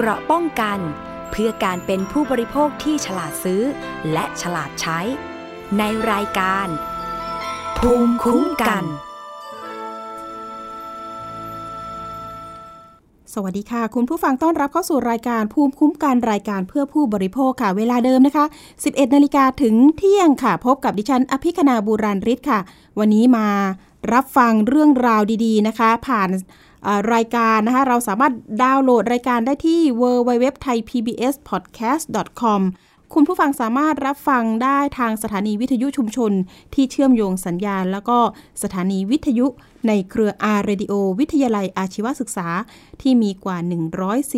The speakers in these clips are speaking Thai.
เกราะป้องกัน เพื่อการเป็นผู้บริโภคที่ฉลาดซื้อ และฉลาดใช้ ในรายการ ภูมิคุ้มกัน สวัสดีค่ะ คุณผู้ฟังต้อนรับเข้าสู่รายการภูมิคุ้มกันรายการเพื่อผู้บริโภคค่ะ เวลาเดิมนะคะ 11นาฬิกาถึงเที่ยงค่ะ พบกับดิฉันอภิคณาบูราริศค่ะ วันนี้มารับฟังเรื่องราวดี ๆ นะคะ ผ่าน รายการนะคะ เราสามารถดาวน์โหลดรายการได้ที่ www.thaipbspodcast.com คุณผู้ฟังสามารถรับฟังได้ทางสถานีวิทยุชุมชน ที่เชื่อมโยงสัญญาณ แล้วก็สถานีวิทยุในเครืออาร์เรดิโอวิทยาลัยอาชีวศึกษา ที่มีกว่า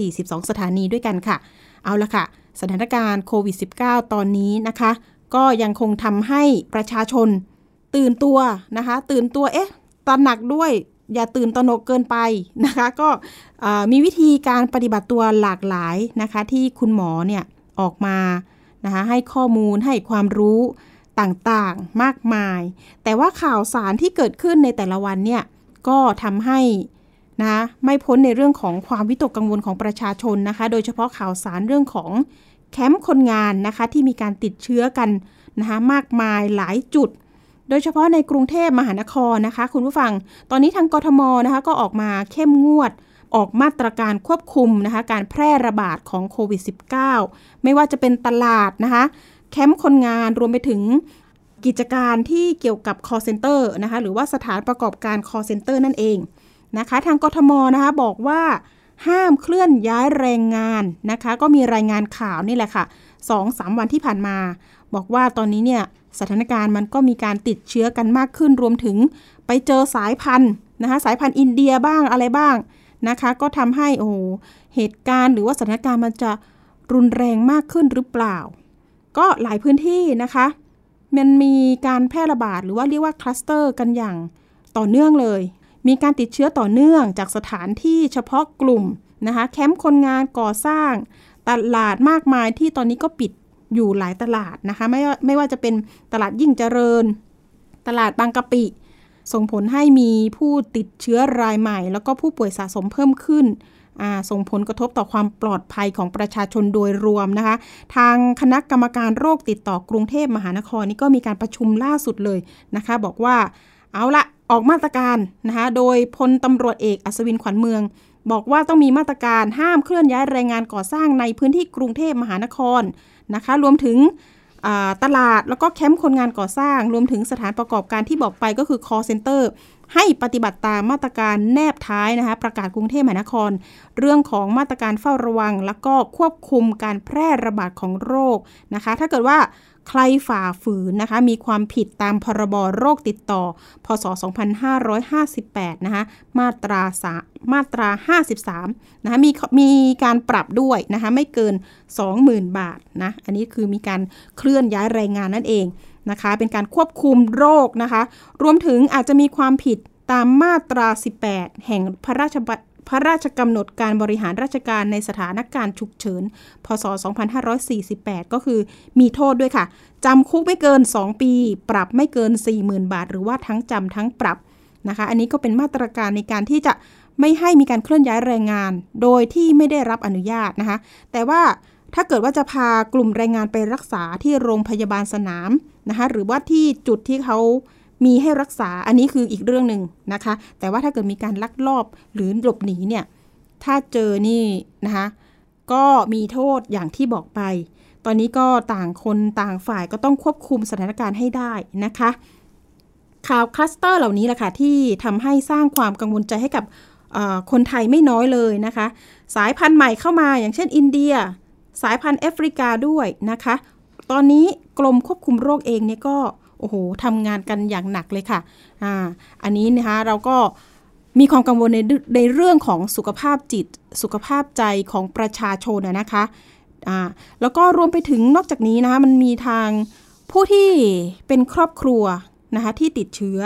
142 สถานีด้วยกันค่ะ เอาละค่ะ สถานการณ์โควิด -19 ตอนนี้นะคะ ก็ยังคงทำให้ประชาชนตื่นตัวนะคะ ตื่นตัวเอ๊ะตระหนักด้วย อย่าตื่นตระหนกเกินไปนะคะ ก็มีวิธีการปฏิบัติตัวหลากหลายนะคะ ที่คุณหมอเนี่ยออกมานะคะให้ข้อมูลให้ความรู้ต่างๆมากมาย แต่ว่าข่าวสารที่เกิดขึ้นในแต่ละวันเนี่ยก็ทำให้นะไม่พ้นในเรื่องของความวิตกกังวลของประชาชนนะคะ โดยเฉพาะข่าวสารเรื่องของแคมป์คนงานนะคะที่มีการติดเชื้อกันนะคะมากมายหลายจุด โดยเฉพาะในกรุงเทพมหานครนะคะ คุณผู้ฟัง ตอนนี้ทางกทมนะคะก็ออกมาเข้มงวดออกมาตรการควบคุมนะคะการแพร่ระบาดของโควิด -19 ไม่ว่าจะเป็นตลาดนะคะ แคมป์คนงานรวมไปถึงกิจการที่เกี่ยวกับ call center นะคะหรือว่าสถานประกอบการ call center นั่นเองนะคะ ทางกทมนะคะบอกว่าห้ามเคลื่อนย้ายแรงงานนะคะ ก็มีรายงานข่าวนี่แหละค่ะสองสามวันที่ผ่านมา บอกว่าตอนนี้เนี่ย สถานการณ์มันก็มีการติดเชื้อกันมากขึ้นรวมถึงไปเจอสายพันธุ์นะคะสายพันธุ์อินเดียบ้างอะไรบ้างนะคะ ก็ทำให้โอ้เหตุการณ์หรือว่าสถานการณ์มันจะรุนแรงมากขึ้นหรือเปล่า ก็หลายพื้นที่นะคะ มันมีการแพร่ระบาดหรือว่าเรียกว่าคลัสเตอร์กันอย่างต่อเนื่องเลย มีการติดเชื้อต่อเนื่องจากสถานที่เฉพาะกลุ่มนะคะแคมป์คนงานก่อสร้าง ตลาดมากมายที่ตอนนี้ก็ปิด อยู่หลายตลาดนะคะ ไม่ไม่ว่าจะเป็นตลาดยิ่งเจริญ ตลาดบางกะปิ ส่งผลให้มีผู้ติดเชื้อรายใหม่ แล้วก็ผู้ป่วยสะสมเพิ่มขึ้นส่งผลกระทบต่อความปลอดภัยของประชาชนโดยรวมนะคะ ทางคณะกรรมการโรคติดต่อกรุงเทพมหานครนี่ก็มีการประชุมล่าสุดเลยนะคะ บอกว่าเอาละออกมาตรการนะคะโดยพลตำรวจเอกอัศวินขวัญเมือง บอกว่าต้องมีมาตรการห้ามเคลื่อนย้ายแรงงานก่อสร้างในพื้นที่กรุงเทพมหานคร นะคะ รวมถึงตลาดแล้วก็แคมป์คนงานก่อสร้าง รวมถึงสถานประกอบการที่บอกไปก็คือ call center ให้ปฏิบัติตามมาตรการแนบท้ายนะคะประกาศกรุงเทพมหานคร เรื่องของมาตรการเฝ้าระวัง แล้วก็ควบคุมการแพร่ระบาดของโรคนะคะ ถ้าเกิดว่า ใครฝ่าฝืนนะคะ มีความผิดตามพรบโรคติดต่อ พศ 2558 นะคะ มาตราสามาตรา 53 นะคะ มีมีการปรับด้วยนะคะ ไม่เกิน 20,000 บาทนะ อันนี้คือมีการเคลื่อนย้ายแรงงานนั่นเองนะคะ เป็นการควบคุมโรคนะคะ รวมถึงอาจจะมีความผิดตามมาตรา 18 แห่งพระราชบัญ พระราชกำหนดการบริหารราชการในสถานการณ์ฉุกเฉิน พศ 2548 ก็คือมีโทษด้วยค่ะ จำคุกไม่เกิน 2 ปี ปรับไม่เกิน 40,000 บาท หรือว่าทั้งจำทั้งปรับนะคะ อันนี้ก็เป็นมาตรการในการที่จะไม่ให้มีการเคลื่อนย้ายแรงงาน โดยที่ไม่ได้รับอนุญาตนะคะ แต่ว่าถ้าเกิดว่าจะพากลุ่มแรงงานไปรักษาที่โรงพยาบาลสนามนะคะ หรือว่าที่จุดที่เขา มีให้รักษาอันนี้คืออีกเรื่องหนึ่งนะคะ แต่ว่าถ้าเกิดมีการลักลอบหรือหลบหนีเนี่ย ถ้าเจอนี่นะคะ ก็มีโทษอย่างที่บอกไป ตอนนี้ก็ต่างคนต่างฝ่ายก็ต้องควบคุมสถานการณ์ให้ได้นะคะ ข่าวคลัสเตอร์เหล่านี้แหละค่ะที่ทำให้สร้างความกังวลใจให้กับคนไทยไม่น้อยเลยนะคะ สายพันธุ์ใหม่เข้ามาอย่างเช่นอินเดีย สายพันธุ์แอฟริกาด้วยนะคะ ตอนนี้กรมควบคุมโรคเองเนี่ยก็ โอ้โหทำงานกันอย่างหนักเลยค่ะอ่าอันนี้นะคะเราก็มีความกังวลในในเรื่องของสุขภาพจิต สุขภาพใจของประชาชนนะคะอ่าแล้วก็รวมไปถึงนอกจากนี้นะคะมันมีทางผู้ที่เป็นครอบครัวนะคะที่ติดเชื้อ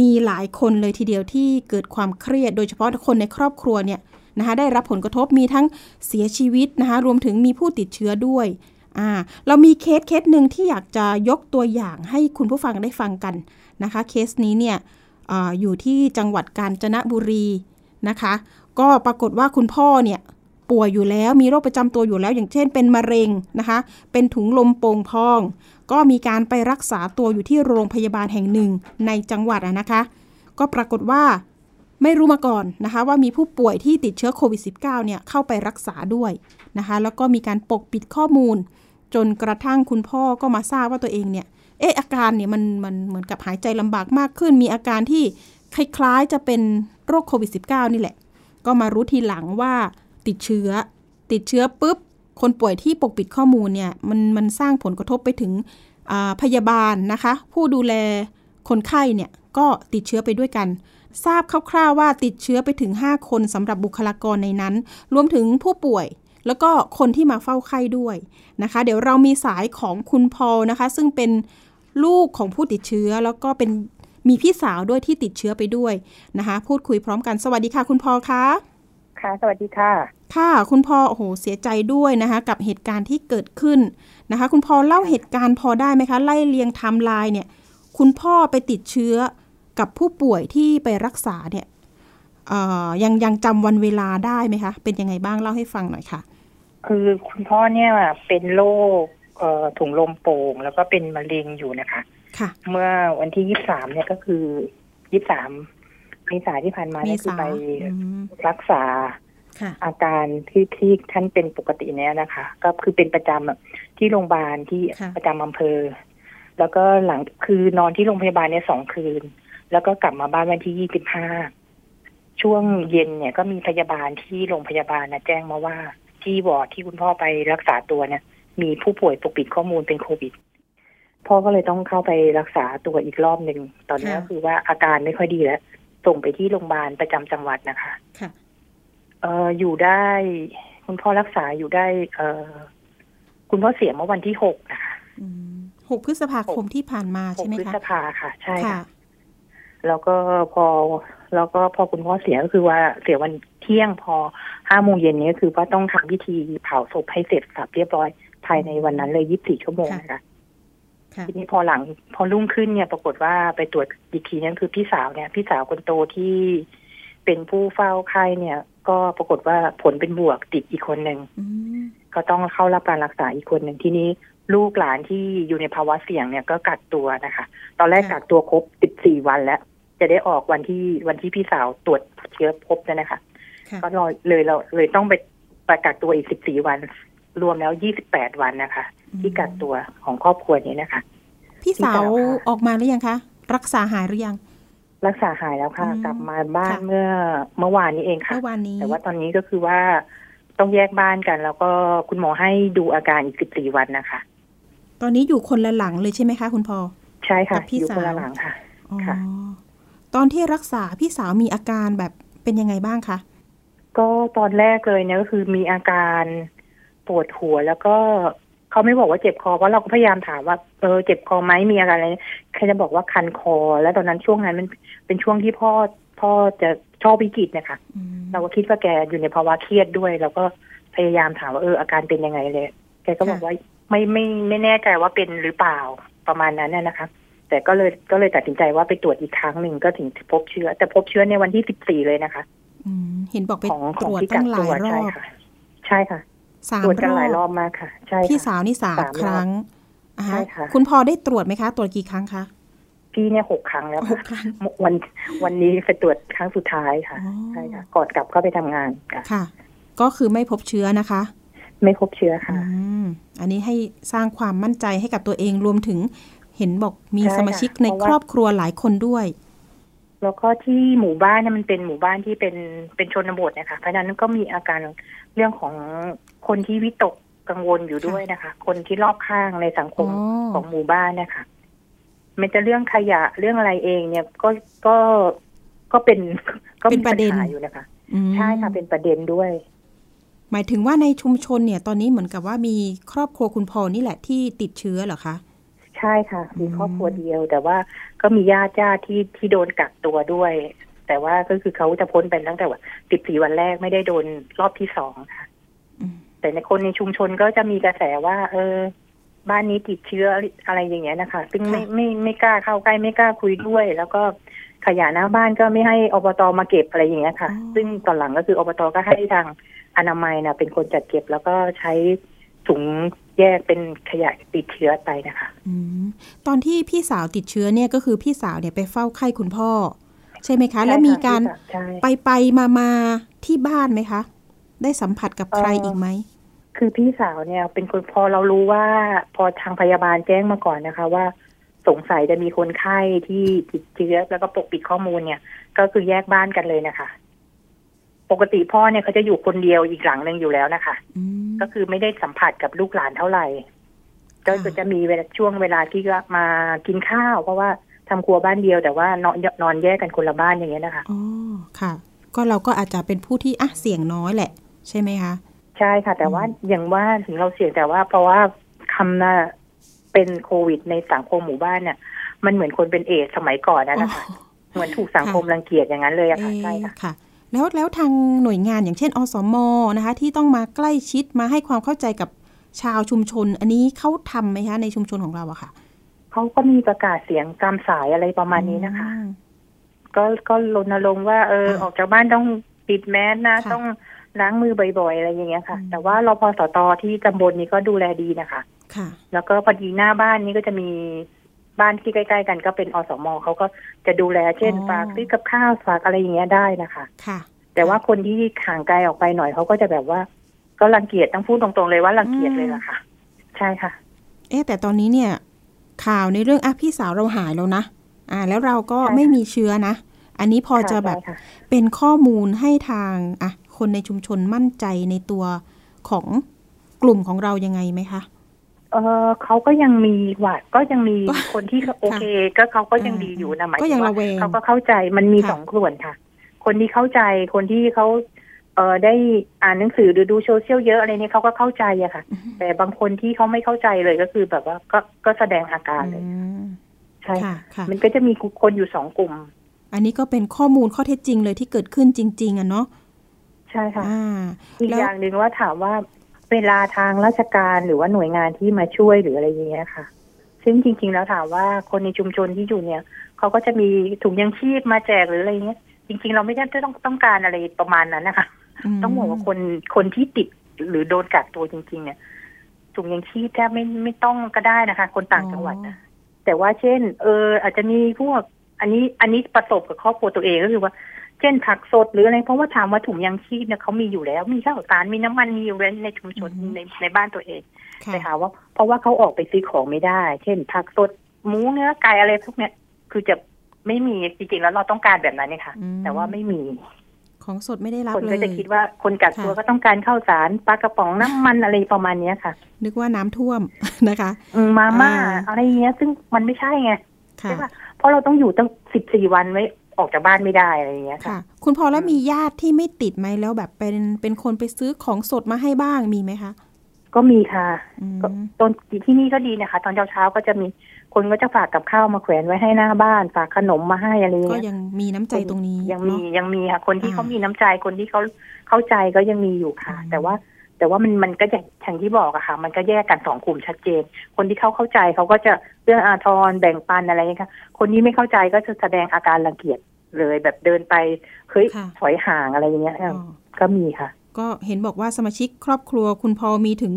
มีหลายคนเลยทีเดียวที่เกิดความเครียด โดยเฉพาะคนในครอบครัวเนี่ยนะคะได้รับผลกระทบมีทั้งเสียชีวิตนะคะรวมถึงมีผู้ติดเชื้อด้วย อ่าเรามีเคสเคสหนึ่งที่อยากจะยกตัวอย่างให้คุณผู้ฟังได้ฟังกันนะคะ เคสนี้เนี่ยออยู่ที่จังหวัดกาญจนบุรีนะคะ ก็ปรากฏว่าคุณพ่อเนี่ยป่วยอยู่แล้วมีโรคประจำตัวอยู่แล้ว อย่างเช่น เป็นมะเร็งนะคะ เป็นถุงลมโป่งพอง ก็มีการไปรักษาตัวอยู่ที่โรงพยาบาลแห่งหนึ่งในจังหวัดนะคะ ก็ปรากฏว่า ไม่รู้มาก่อนนะคะว่ามีผู้ป่วยที่ติดเชื้อโควิด -19 เนี่ยเข้าไปรักษาด้วยนะคะแล้วก็มีการปกปิดข้อมูล จนกระทั่งคุณพ่อก็มาทราบว่าตัวเองเนี่ยเอออาการเนี่ยมันมันเหมือนกับหายใจลำบากมากขึ้น มีอาการที่คล้ายๆจะเป็นโรคโควิด -19 นี่แหละ ก็มารู้ทีหลังว่าติดเชื้อ ติดเชื้อปุ๊บ คนป่วยที่ปกปิดข้อมูลเนี่ยมันมันสร้างผลกระทบไปถึงพยาบาลนะคะ ผู้ดูแลคนไข้เนี่ยก็ติดเชื้อไปด้วยกัน ทราบคร่าวๆว่าติดเชื้อไปถึง 5 คนสำหรับบุคลากรในนั้น รวมถึงผู้ป่วยแล้วก็คนที่มาเฝ้าไข้ด้วยนะคะ เดี๋ยวเรามีสายของคุณพอลนะคะ ซึ่งเป็นลูกของผู้ติดเชื้อแล้วก็เป็นมีพี่สาวด้วยที่ติดเชื้อไปด้วยนะคะ พูดคุยพร้อมกันสวัสดีค่ะ คุณพอคะค่ะสวัสดีค่ะ ค่ะคุณพ่อโอ้โหเสียใจด้วยนะคะ กับเหตุการณ์ที่เกิดขึ้นนะคะ คุณพ่อเล่าเหตุการณ์พอได้ไหมคะ ไล่เรียงไทม์ไลน์เนี่ย คุณพ่อไปติดเชื้อ กับผู้ป่วยที่ไปรักษาเนี่ยยังยังจำวันเวลาได้ไหมคะ เป็นยังไงบ้างเล่าให้ฟังหน่อยค่ะ คือคุณพ่อเนี่ยเป็นโรคถุงลมโป่ง แล้วก็เป็นมะเร็งอยู่นะคะ ค่ะ เมื่อวันที่ยี่สามเนี่ยก็คือยี่สามมีสายที่ผ่านมาเนี่ยคือไปรักษาอาการที่ที่ท่านเป็นปกติเนี่ยนะคะ ก็คือเป็นประจำที่โรงพยาบาลที่ประจำอำเภอ แล้วก็หลังคือนอนที่โรงพยาบาลเนี่ยสองคืน แล้วก็กลับมาบ้านวันที่ยี่สิบห้าช่วงเย็นเนี่ยก็มีพยาบาลที่โรงพยาบาลนะแจ้งมาว่า ที่วอร์ดที่คุณพ่อไปรักษาตัวเนี่ย มีผู้ป่วยปกปิดข้อมูลเป็นโควิดพ่อก็เลยต้องเข้าไปรักษาตัวอีกรอบหนึ่งตอนนี้ก็คือว่าอาการไม่ค่อยดีแล้ว ส่งไปที่โรงพยาบาลประจำจังหวัดนะคะค่ะเอ่ออยู่ได้ คุณพ่อรักษาอยู่ได้ เอ่อคุณพ่อเสียเมื่อวันที่หกนะคะหกพฤษภาคมที่ผ่านมาใช่ไหมคะหกพฤษภาค่ะ ใช่ค่ะ แล้วก็พอแล้วก็พอคุณพ่อเสียก็คือว่าเสียวันเที่ยงพอห้าโมงเย็นนี้คือว่าต้องทำพิธีเผาศพให้เสร็จสับเรียบร้อยภายในวันนั้นเลยยี่สิบสี่ชั่วโมงนะคะทีนี้พอหลังพอรุ่งขึ้นเนี่ยปรากฏว่าไปตรวจอีกทีนั่นคือพี่สาวเนี่ย พี่สาวคนโตที่เป็นผู้เฝ้าไข้เนี่ย ก็ปรากฏว่าผลเป็นบวกติดอีกคนหนึ่งก็ต้องเข้ารับการรักษาอีกคนหนึ่งที่นี้ ลูกหลานที่อยู่ในภาวะเสี่ยงเนี่ยก็กักตัวนะคะ ตอนแรกกักตัวครบสิบสี่วันแล้ว จะได้ออกวันที่วันที่พี่สาวตรวจเชื้อพบเนี่ยนะคะ ก็เลยเราเลยต้องไปไปกักตัวอีกสิบสี่วัน รวมแล้วยี่สิบแปดวันนะคะ ที่กักตัวของครอบครัวนี้นะคะ พี่สาวออกมาหรือยังคะ รักษาหายหรือยังรักษาหายแล้วค่ะ กลับมาบ้านเมื่อเมื่อวานนี้เองค่ะเมื่อวานนี้แต่ว่าตอนนี้ก็คือว่าต้องแยกบ้านกัน แล้วก็คุณหมอให้ดูอาการอีกสิบสี่วันนะคะ ตอนนี้อยู่คนละหลังเลยใช่ไหมคะ คุณพ่อใช่ค่ะอยู่คนละหลังค่ะค่ะ ตอนที่รักษาพี่สาวมีอาการแบบเป็นยังไงบ้างคะก็ตอนแรกเลยเนี่ยก็คือมีอาการปวดหัวแล้วก็เขาไม่บอกว่าเจ็บคอเพราะเราก็พยายามถามว่าเออเจ็บคอไหมมีอะไรใครจะบอกว่าคันคอ แล้วตอนนั้นช่วงนั้นมันเป็นช่วงที่พ่อพ่อจะชอบวิกฤตนะคะเราก็คิดว่าแกอยู่ในภาวะเครียดด้วย แล้วก็พยายามถามว่าเอออาการเป็นยังไงเลยแกก็บอกว่า ไม่ไม่ไม่แน่ใจว่าเป็นหรือเปล่าประมาณนั้นนะคะ แต่ก็เลยก็เลยตัดสินใจว่าไปตรวจอีกครั้งหนึ่งก็ถึงพบเชื้อ แต่พบเชื้อในวันที่สิบสี่เลยนะคะเห็นบอกไปตรวจตั้งหลายรอบใช่ค่ะสามรอบตรวจกันหลายรอบมากค่ะ ใช่พี่สาวนี่สามครั้งใช่ค่ะคุณพอได้ตรวจไหมคะ ตรวจกี่ครั้งคะพี่เนี่ยหกครั้งแล้วหกครั้งวันวันนี้ไปตรวจครั้งสุดท้ายค่ะใช่ค่ะก่อนกลับเข้าไปทำงานค่ะ ก็คือไม่พบเชื้อนะคะ ไม่พบเชื้อค่ะอันนี้ให้สร้างความมั่นใจให้กับตัวเองรวมถึงเห็นบอกมีสมาชิกในครอบครัวหลายคนด้วย แล้วก็ที่หมู่บ้านเนี่ยมันเป็นหมู่บ้านที่เป็นเป็นชนบทนะคะเพราะนั้นก็มีอาการเรื่องของคนที่วิตกกังวลอยู่ด้วยนะคะ คนที่รอบข้างในสังคมของหมู่บ้านนะคะมันจะเรื่องขยะเรื่องอะไรเองเนี่ยก็ก็ก็เป็นก็เป็นประเด็นอยู่นะคะใช่ค่ะเป็นประเด็นด้วย หมายถึงว่าในชุมชนเนี่ยตอนนี้เหมือนกับว่ามีครอบครัวคุณพ่อนี่แหละที่ติดเชื้อเหรอคะใช่ค่ะ มีครอบครัวเดียว แต่ว่าก็มีญาติญาติที่ที่โดนกักตัวด้วย แต่ว่าก็คือเขาจะพ้นไปตั้งแต่ว่าติดสีวันแรกไม่ได้โดนรอบที่สองค่ะแต่ในคนในชุมชนก็จะมีกระแสว่า เออ บ้านนี้ติดเชื้ออะไรอย่างเงี้ยนะคะ ซึ่งไม่ไม่ไม่กล้าเข้าใกล้ไม่กล้าคุยด้วย แล้วก็ขยะหน้าบ้านก็ไม่ให้อบตมาเก็บอะไรอย่างเงี้ยค่ะ ซึ่งตอนหลังก็คืออบตก็ให้ทาง อนามัยนะเป็นคนจัดเก็บแล้วก็ใช้ถุงแยกเป็นขยะติดเชื้อไปนะคะอืมตอนที่พี่สาวติดเชื้อเนี่ยก็คือพี่สาวเนี่ยไปเฝ้าไข้คุณพ่อ ใช่ไหมคะ แล้วมีการใช่ไปไปมามาที่บ้านไหมคะ ได้สัมผัสกับใครอีกไหมคือพี่สาวเนี่ยเป็นคนพอเรารู้ว่าพอทางพยาบาลแจ้งมาก่อนนะคะ ว่าสงสัยจะมีคนไข้ที่ติดเชื้อแล้วก็ปกปิดข้อมูลเนี่ย ก็คือแยกบ้านกันเลยนะคะ ปกติพ่อเนี่ยเขาจะอยู่คนเดียวอีกหลังหนึ่งอยู่แล้วนะคะอืมก็คือไม่ได้สัมผัสกับลูกหลานเท่าไหร่ ก็คือจะมีเวลาช่วงเวลาที่ก็มากินข้าว เพราะว่าทำครัวบ้านเดียวแต่ว่านอนนอนแยกกันคนละบ้านอย่างเงี้ยนะคะอ๋อค่ะ ก็เราก็อาจจะเป็นผู้ที่อะเสี่ยงน้อยแหละ ใช่ไหมคะ ใช่ค่ะ แต่ว่าอย่างว่าถึงเราเสี่ยงแต่ว่า เพราะว่าคำน่ะเป็นโควิดในสังคมหมู่บ้านเนี่ยมันเหมือนคนเป็นเอดส์สมัยก่อนนั่นแหละค่ะเหมือนถูกสังคมรังเกียจอย่างนั้นเลยอะค่ะเอ๊ะใช่ค่ะค่ะ แล้วแล้วทางหน่วยงานอย่างเช่น อสมนะคะที่ต้องมาใกล้ชิดมาให้ความเข้าใจกับชาวชุมชน อันนี้เขาทำไหมคะในชุมชนของเราอะค่ะเขาก็มีประกาศเสียงตามสายอะไรประมาณนี้นะคะอืมก็ก็รณรงค์ว่าเออค่ะออกจากบ้านต้องปิดแมสนะค่ะต้องล้างมือบ่อยๆ อะไรอย่างเงี้ยค่ะอืมแต่ว่ารพสตที่ตำบลนี้ก็ดูแลดีนะคะ ค่ะ แล้วก็พอดีหน้าบ้านนี้ก็จะมี บ้านที่ใกล้ๆกันก็เป็นอสมเขาก็จะดูแลเช่นอ๋อฝากซื้อกับข้าวฝากอะไรอย่างเงี้ยได้นะคะค่ะ แต่ว่าคนที่ห่างไกลออกไปหน่อยเขาก็จะแบบว่า ก็รังเกียจต้องพูดตรงๆเลยว่ารังเกียจเลยล่ะค่ะ ใช่ค่ะ เอ๊ะแต่ตอนนี้เนี่ย ข่าวในเรื่องอะพี่สาวเราหายแล้วนะอ่า แล้วเราก็ใช่ค่ะไม่มีเชื้อนะอันนี้พอจะแบบใช่ค่ะเป็นข้อมูลให้ทางอะคนในชุมชนมั่นใจในตัวของกลุ่มของเรายังไงไหมคะ เออเขาก็ยังมีหวัดก็ยังมีก็คนที่โอเค ก็เขาก็ยังดีอยู่นะหมายก็ถึยังงระว่าแวงเขาก็เข้าใจมันมีค่ะสองส่วนค่ะ คนที่เข้าใจคนที่เขาเออได้อ่านหนังสือหรือดูโซเชียลเยอะอะไรเนี่ยเขาก็เข้าใจอะค่ะอืมแต่บางคนที่เขาไม่เข้าใจเลยก็คือแบบว่าก็ก็แสดงอาการเลยอืมใช่ค่ะค่ะมันก็จะมีคนอยู่สองกลุ่ม อันนี้ก็เป็นข้อมูลข้อเท็จจริงเลยที่เกิดขึ้นจริง ๆอะเนาะใช่ค่ะอ่าอีกแล้วอย่างหนึ่งว่าถามว่า เวลาทางราชการหรือว่าหน่วยงานที่มาช่วยหรืออะไรอย่างเงี้ยค่ะ ซึ่งจริง ๆ แล้วถามว่าคนในชุมชนที่อยู่เนี่ยเขาก็จะมีถุงยังชีพมาแจกหรืออะไรเงี้ยจริง ๆ เราไม่ได้ต้องต้องการอะไรประมาณนั้นนะคะ ต้องบอกว่าคนคนที่ติดหรือโดนกักตัวจริง ๆ เนี่ยถุงยังชีพแทบไม่ไม่ต้องก็ได้นะคะ คนต่างจังหวัดนะแต่ว่าเช่น เออ อาจจะมีพวกอันนี้อันนี้ประสบกับครอบครัวตัวเองก็คือว่า เช่นผักสดหรืออะไรเพราะว่าถามว่าถุงยังชีพเนี่ยเขามีอยู่แล้ว มีข้าวสารมีน้ำมันมีอยู่แล้วในชุมชนอือฮึในในบ้านตัวเองค่ะแต่ถามว่าเพราะว่าเขาออกไปซื้อของไม่ได้ เช่น ผักสดหมูเนื้อไก่อะไรพวกเนี้ยคือจะไม่มีจริงๆแล้วเราต้องการแบบนั้นเนี่ยค่ะอืมแต่ว่าไม่มีของสดไม่ได้รับคนเลก็ยจะคิดว่าคนกักตัวค่ะก็ต้องการข้าวสารปลากระป๋องน้ำมันอะไรประมาณเนี้ยค่ะ นึกว่าน้ำท่วมนะคะอืมมาม่าอ่าอะไรอย่างเงี้ย ซึ่งมันไม่ใช่ไงค่ะใช่ป่ะเพราะเราต้องอยู่ตั้งสิบสี่วันไว้ ออกจากบ้านไม่ได้อะไรอย่างเงี้ยค่ะค่ะคุณพอแล้วอืมมีญาติที่ไม่ติดไหมแล้วแบบเป็นเป็นคนไปซื้อของสดมาให้บ้างมีไหมคะ ก็มีค่ะอืมก็ตอนที่นี่ก็ดีนะคะ ตอนเช้าเช้าๆก็จะมีคนก็จะฝากกับข้าวมาแขวนไว้ให้หน้าบ้าน ฝากขนมมาให้อะไรอย่างก็เงี้ยยังมีน้ำใจตรงนี้ ยังมีเนาะยังมีค่ะ คนที่อ่าเขามีน้ำใจคนที่เขาเข้าใจก็ยังมีอยู่ค่ะอืมแต่ว่าแต่ว่ามันมันก็จะอย่างที่บอกอะค่ะ มันก็แยกกันสองกลุ่มชัดเจน คนที่เขาเข้าใจเขาก็จะเรื่องอาทรแบ่งปันอะไรอย่างเงี้ยค่ะ คนที่ไม่เข้าใจก็จะแสดงอาการรังเกียจ เลยแบบเดินไปเฮ้ยค่ะถอยห่างอะไรอย่างเงี้ยอ๋อก็มีค่ะ ก็เห็นบอกว่าสมาชิกครอบครัวคุณพอมีถึง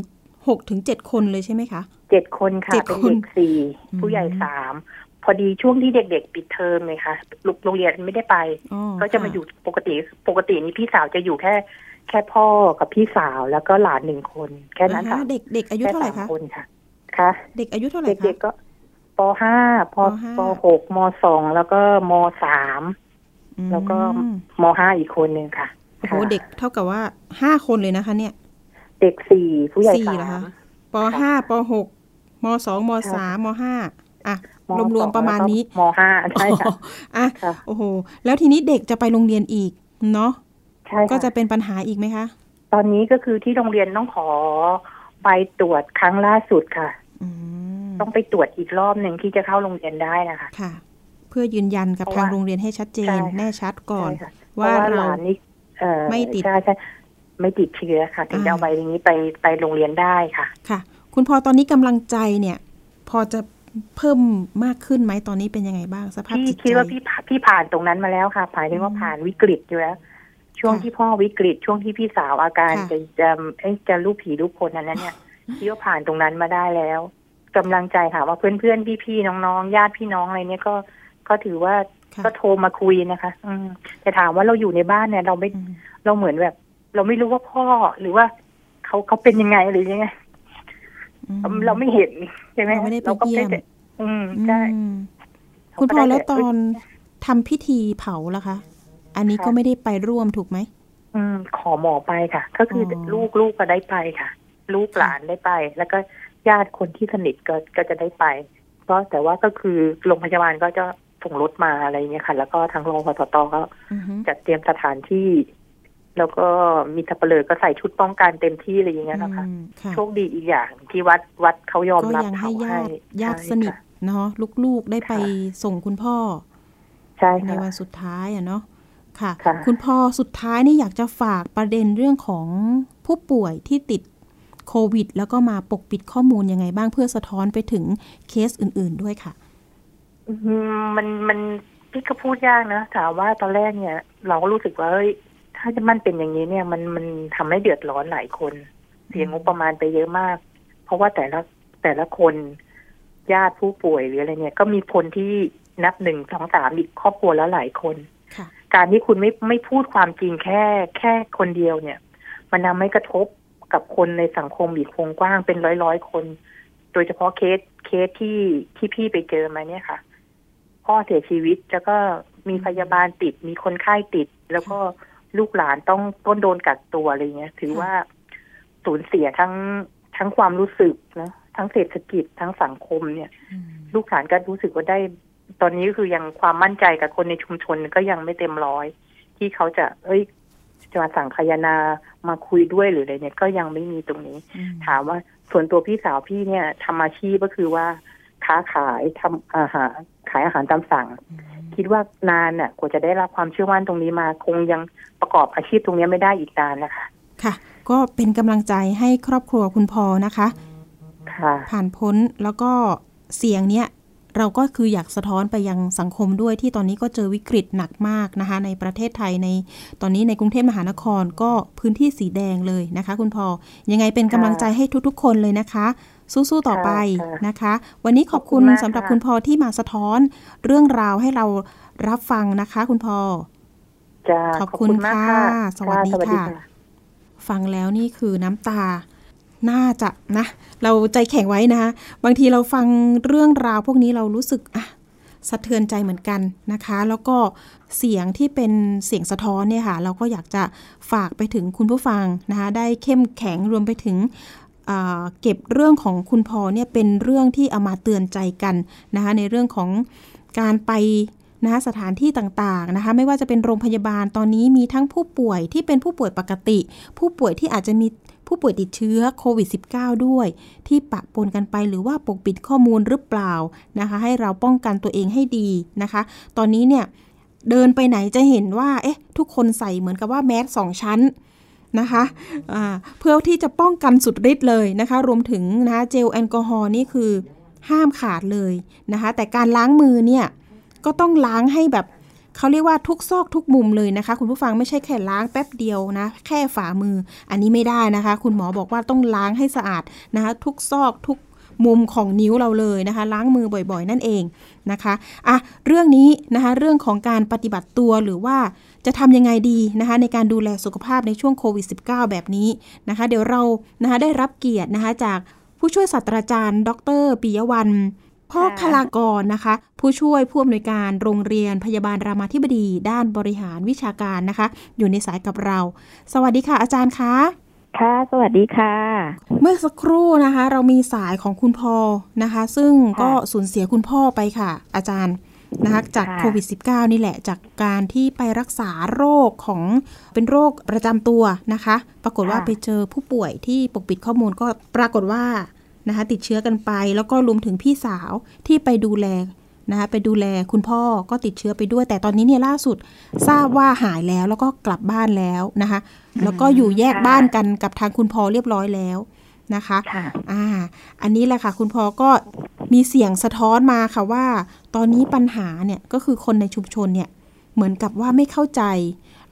หกถึงเจ็ดคนเลยใช่ไหมคะเจ็ดคนค่ะเจ็ดเป็นคนเด็กสี่อืมผู้ใหญ่สามพอดีช่วงที่เด็กๆ ปิดเทอมเลยค่ะลูกโรงเรียนไม่ได้ไปอ๋อก็จะมาอยู่ปกติปกตินี่พี่สาวจะอยู่แค่ แค่พ่อกับพี่สาวแล้วก็หลานหนึ่งคน แค่นั้นอ่าค่ะฮะเด็กเด็กอายุแค่เท่าไหร่สามคะคนค่ะ ค่ะ เด็กอายุเท่าไหร่เด็คะกๆก็ ปห้าปปห้าปหกมสองแล้วก็มสามอืมแล้วก็มห้าอีกคนหนึ่งค่ะโอ้โหค่ะเด็กเท่ากับว่าห้าคนเลยนะคะ เนี่ย เด็กสี่ผู้ใหญ่สี่สาเหรอมคะปห้าปหกมสองมสามมห้าอะมรวมๆประมาณนี้มห้าใช่ค่ะอะค่ะโอ้โห แล้วทีนี้เด็กจะไปโรงเรียนอีกเนาะใช่ก็จะค่ะเป็นปัญหาอีกไหมคะ ตอนนี้ก็คือที่โรงเรียนต้องขอใบตรวจครั้งล่าสุดค่ะอืม ต้องไปตรวจอีกรอบหนึ่งที่จะเข้าโรงเรียนได้นะคะค่ะ เพื่อยืนยันกับเพราะทางว่าโรงเรียนให้ชัดเจนใช่ค่ะแน่ชัดก่อนใช่ค่ะเพว่าราะว่าหเราลานนี่เอ่อไม่ติดใช่ใช่ไม่ติดเชื้อค่ะถึงจะเอาใบนี้ไปไปโรงเรียนได้ค่ะ ค่ะ คุณพอตอนนี้กำลังใจเนี่ย พอจะเพิ่มมากขึ้นไหมตอนนี้เป็นยังไงบ้างสภาพพี่จิตใจคิดว่าพี่ผ่าพี่ผ่านตรงนั้นมาแล้วค่ะผ่านถึงว่าผ่านวิกฤตอยู่แล้วช่วงค่ะที่พ่อวิกฤตช่วงที่พี่สาวอาการค่ะจะจะเอ้ยจะลูกผีลูกคนนั้นเนี่ยพี่ว่าผ่านตรงนั้นมาได้แล้ว กำลังใจค่ะว่าเพื่อนเพื่อนพี่พี่ๆน้องๆญาติพี่น้องอะไรเนี่ยก็ก็ถือว่าค่ะก็โทรมาคุยนะคะ อืมแต่ถามว่าเราอยู่ในบ้านเนี่ย เราไม่อืมเราเหมือนแบบ เราไม่รู้ว่าพ่อหรือว่าเขาเขาเป็นยังไงหรือยังไงอืมเราไม่เห็นใช่ไหมเราไม่ได้ไปก็เยี่ยมแต่อืมใช่อืมเขาคุณก็พ่อได้แล้วแต่ตอนทำพิธีเผาล่ะคะ อันนี้ก็ไม่ได้ไปร่วมถูกไหมอืม ขอหมอไปค่ะ ก็คือออลูกลูกก็ได้ไปค่ะ ลูกค่ะหลานได้ไป แล้วก็ ญาติคนที่สนิทก็ก็จะได้ไปก็แต่ว่าก็คือโรงพยาบาลก็จะส่งรถมาอะไรอย่างเงี้ยค่ะ แล้วก็ทางโรงพยาบาลก็อือฮึจัดเตรียมสถานที่ แล้วก็มีสับเปลือก็ใส่ชุดป้องกันเต็มที่อะไรอย่างเงี้ยนะคะอืมค่ะโชคดีอีกอย่างที่วัดวัดเขายอมก็รับยังให้เผาญาให้ติญาติใช่สนิทค่ะเนาะลูกๆได้ไปค่ะส่งคุณพ่อใช่ในค่ะวันสุดท้ายอะเนาะค่ะค่ะ คุณพ่อสุดท้ายนี่อยากจะฝากประเด็นเรื่องของผู้ป่วยที่ติด โควิด แล้วก็มาปกปิดข้อมูลยังไงบ้างเพื่อสะท้อนไปถึงเคสอื่น ๆด้วยค่ะอืมมันมันพี่ก็พูดยากนะถามว่าตอนแรกเนี่ย เราก็รู้สึกว่าเฮ้ยถ้าจะมันเป็นอย่างนี้เนี่ย มันมันทำให้เดือดร้อนหลายคนเสียงบประมาณไปเยอะมาก เพราะว่าแต่ละแต่ละคนญาติผู้ป่วยหรืออะไรเนี่ย ก็มีคนที่นับหนึ่งสองสามอีกครอบครัวแล้วหลายคนค่ะการที่คุณไม่ไม่พูดความจริงแค่แค่คนเดียวเนี่ย มันทำให้กระทบ กับคนในสังคมอีกวงกว้างเป็นร้อยร้อยๆคน โดยเฉพาะเคสเคสที่ที่พี่ไปเจอมาเนี่ยค่ะ พ่อเสียชีวิตแล้วก็มีพยาบาลติดมีคนไข้ติด แล้วก็ลูกหลานต้องต้นโดนกักตัวอะไรเงี้ย ถือว่าสูญเสียทั้งทั้งความรู้สึกนะทั้งเศรษฐกิจทั้งสังคมเนี่ยอืมลูกหลานก็รู้สึกว่าได้ ตอนนี้ก็คือยังความมั่นใจกับคนในชุมชนก็ยังไม่เต็มร้อย ที่เขาจะ เอ้ย จะมาสั่งคายนามาคุยด้วยหรืออะไรเนี่ยก็ยังไม่มีตรงนี้อืมถามว่าส่วนตัวพี่สาวพี่เนี่ยทำอาชีพก็คือว่า ค้าขายทำอาหารขายอาหารตามสั่ง คิดว่านานน่ะกว่าจะได้รับความเชื่อมั่นตรงนี้มา คงยังประกอบอาชีพตรงนี้ไม่ได้อีกนานนะคะ ค่ะ ก็เป็นกำลังใจให้ครอบครัวคุณพอนะคะ ค่ะ ผ่านพ้นแล้วก็เสียงเนี้ย เราก็คืออยากสะท้อนไปยังสังคมด้วยที่ตอนนี้ก็เจอวิกฤตหนักมากนะคะ ในประเทศไทยในตอนนี้ในกรุงเทพมหานครก็พื้นที่สีแดงเลยนะคะ คุณพอยังไงเป็นกำลังใจให้ทุกๆ คนเลยนะคะ สู้ๆต่อไปค่ะนะคะ วันนี้ขอบคุณขอบคุณมากสำหรับค่ะคุณพอที่มาสะท้อนเรื่องราวให้เรารับฟังนะคะ คุณพอจะขอบคุณมากค่ะค่ะ สวัสดีสวัสดีค่ะค่ะ ฟังแล้วนี่คือน้ำตา น่าจะนะ เราใจแข็งไว้นะคะ บางทีเราฟังเรื่องราวพวกนี้เรารู้สึกอะสะเทือนใจเหมือนกันนะคะ แล้วก็เสียงที่เป็นเสียงสะท้อนเนี่ยค่ะ เราก็อยากจะฝากไปถึงคุณผู้ฟังนะคะ ได้เข้มแข็งรวมไปถึงเก็บเรื่องของคุณพอเนี่ยเป็นเรื่องที่เอามาเตือนใจกันนะคะ ในเรื่องของการไปนะคะสถานที่ต่างๆนะคะ ไม่ว่าจะเป็นโรงพยาบาลตอนนี้มีทั้งผู้ป่วยที่เป็นผู้ป่วยปกติ ผู้ป่วยที่อาจจะมี ผู้ป่วยติดเชื้อโควิด -19 ด้วย ที่ปะปนกันไปหรือว่าปกปิดข้อมูลหรือเปล่านะคะ ให้เราป้องกันตัวเองให้ดีนะคะ ตอนนี้เนี่ยเดินไปไหนจะเห็นว่าเอ๊ะทุกคนใส่เหมือนกับว่าแมสสองชั้นนะคะอ่าเพื่อที่จะป้องกันสุดฤทธิ์เลยนะคะ รวมถึงนะคะเจลแอลกอฮอล์นี่คือห้ามขาดเลยนะคะ แต่การล้างมือเนี่ยก็ต้องล้างให้แบบ เขาเรียกว่าทุกซอกทุกมุมเลยนะคะ คุณผู้ฟังไม่ใช่แค่ล้างแป๊บเดียวนะ แค่ฝ่ามือ อันนี้ไม่ได้นะคะ คุณหมอบอกว่าต้องล้างให้สะอาดนะคะ ทุกซอกทุกมุมของนิ้วเราเลยนะคะ ล้างมือบ่อยๆ นั่นเองนะคะอะเรื่องนี้นะคะเรื่องของการปฏิบัติตัวหรือว่าจะทำยังไงดีนะคะในการดูแลสุขภาพในช่วงโควิด -19 แบบนี้นะคะ เดี๋ยวเรานะคะได้รับเกียรตินะคะจากผู้ช่วยศาสตราจารย์ ดรปิยวัน พ่อค่ะคลากรนะคะ ผู้ช่วยผู้อำนวยการโรงเรียนพยาบาลรามาธิบดี ด้านบริหารวิชาการนะคะ อยู่ในสายกับเรา สวัสดีค่ะ อาจารย์คะค่ะ สวัสดีค่ะ เมื่อสักครู่นะคะ เรามีสายของคุณพ่อนะคะ ซึ่งก็สูญเสียคุณพ่อไปค่ะ อาจารย์นะคะจากค่ะโควิด -19 นี่แหละ จากการที่ไปรักษาโรคของเป็นโรคประจำตัวนะคะ ปรากฏว่าไปเจอผู้ป่วยที่ปกปิดข้อมูลก็ปรากฏว่า นะคะติดเชื้อกันไป แล้วก็รวมถึงพี่สาวที่ไปดูแลนะคะไปดูแลคุณพ่อก็ติดเชื้อไปด้วย แต่ตอนนี้เนี่ยล่าสุดทราบว่าหายแล้วแล้วก็กลับบ้านแล้วนะคะ แล้วก็อยู่แยกค่ะบ้านกันกับทางคุณพ่อเรียบร้อยแล้วนะคะค่ะอ่า อันนี้แหละค่ะ คุณพ่อก็มีเสียงสะท้อนมาค่ะว่า ตอนนี้ปัญหาเนี่ยก็คือคนในชุมชนเนี่ยเหมือนกับว่าไม่เข้าใจ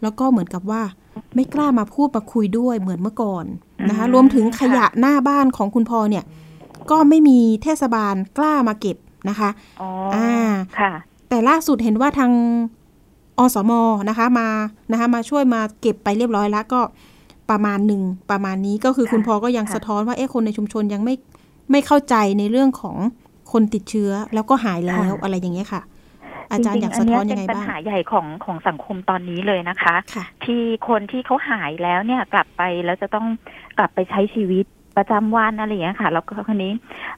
แล้วก็เหมือนกับว่าไม่กล้ามาพูดมาคุยด้วยเหมือนเมื่อก่อนนะคะอืมรวมถึงขยะค่ะหน้าบ้านของคุณพ่อเนี่ย ก็ไม่มีเทศบาลกล้ามาเก็บนะคะอ๋ออ่าค่ะ แต่ล่าสุดเห็นว่าทางอสมนะคะมานะคะ มาช่วยมาเก็บไปเรียบร้อยแล้วก็ประมาณหนึ่งประมาณนี้ก็คือค่ะคุณพ่อก็ยังค่ะสะท้อนว่าเอ๊ะคนในชุมชนยังไม่ไม่เข้าใจในเรื่องของคนติดเชื้อแล้วก็หายแล้วอะไรอย่างเงี้ยค่ะอาจารย์อยากสะท้อนยังไงจริๆอันเนี้ยเป็นปัญบ้างหาใหญ่ของของสังคมตอนนี้เลยนะคะค่ะที่คนที่เขาหายแล้วเนี่ยกลับไปแล้วจะต้องกลับไปใช้ชีวิต ประจำวันอะไรอย่างเงี้ยค่ะ แล้วก็คนนี้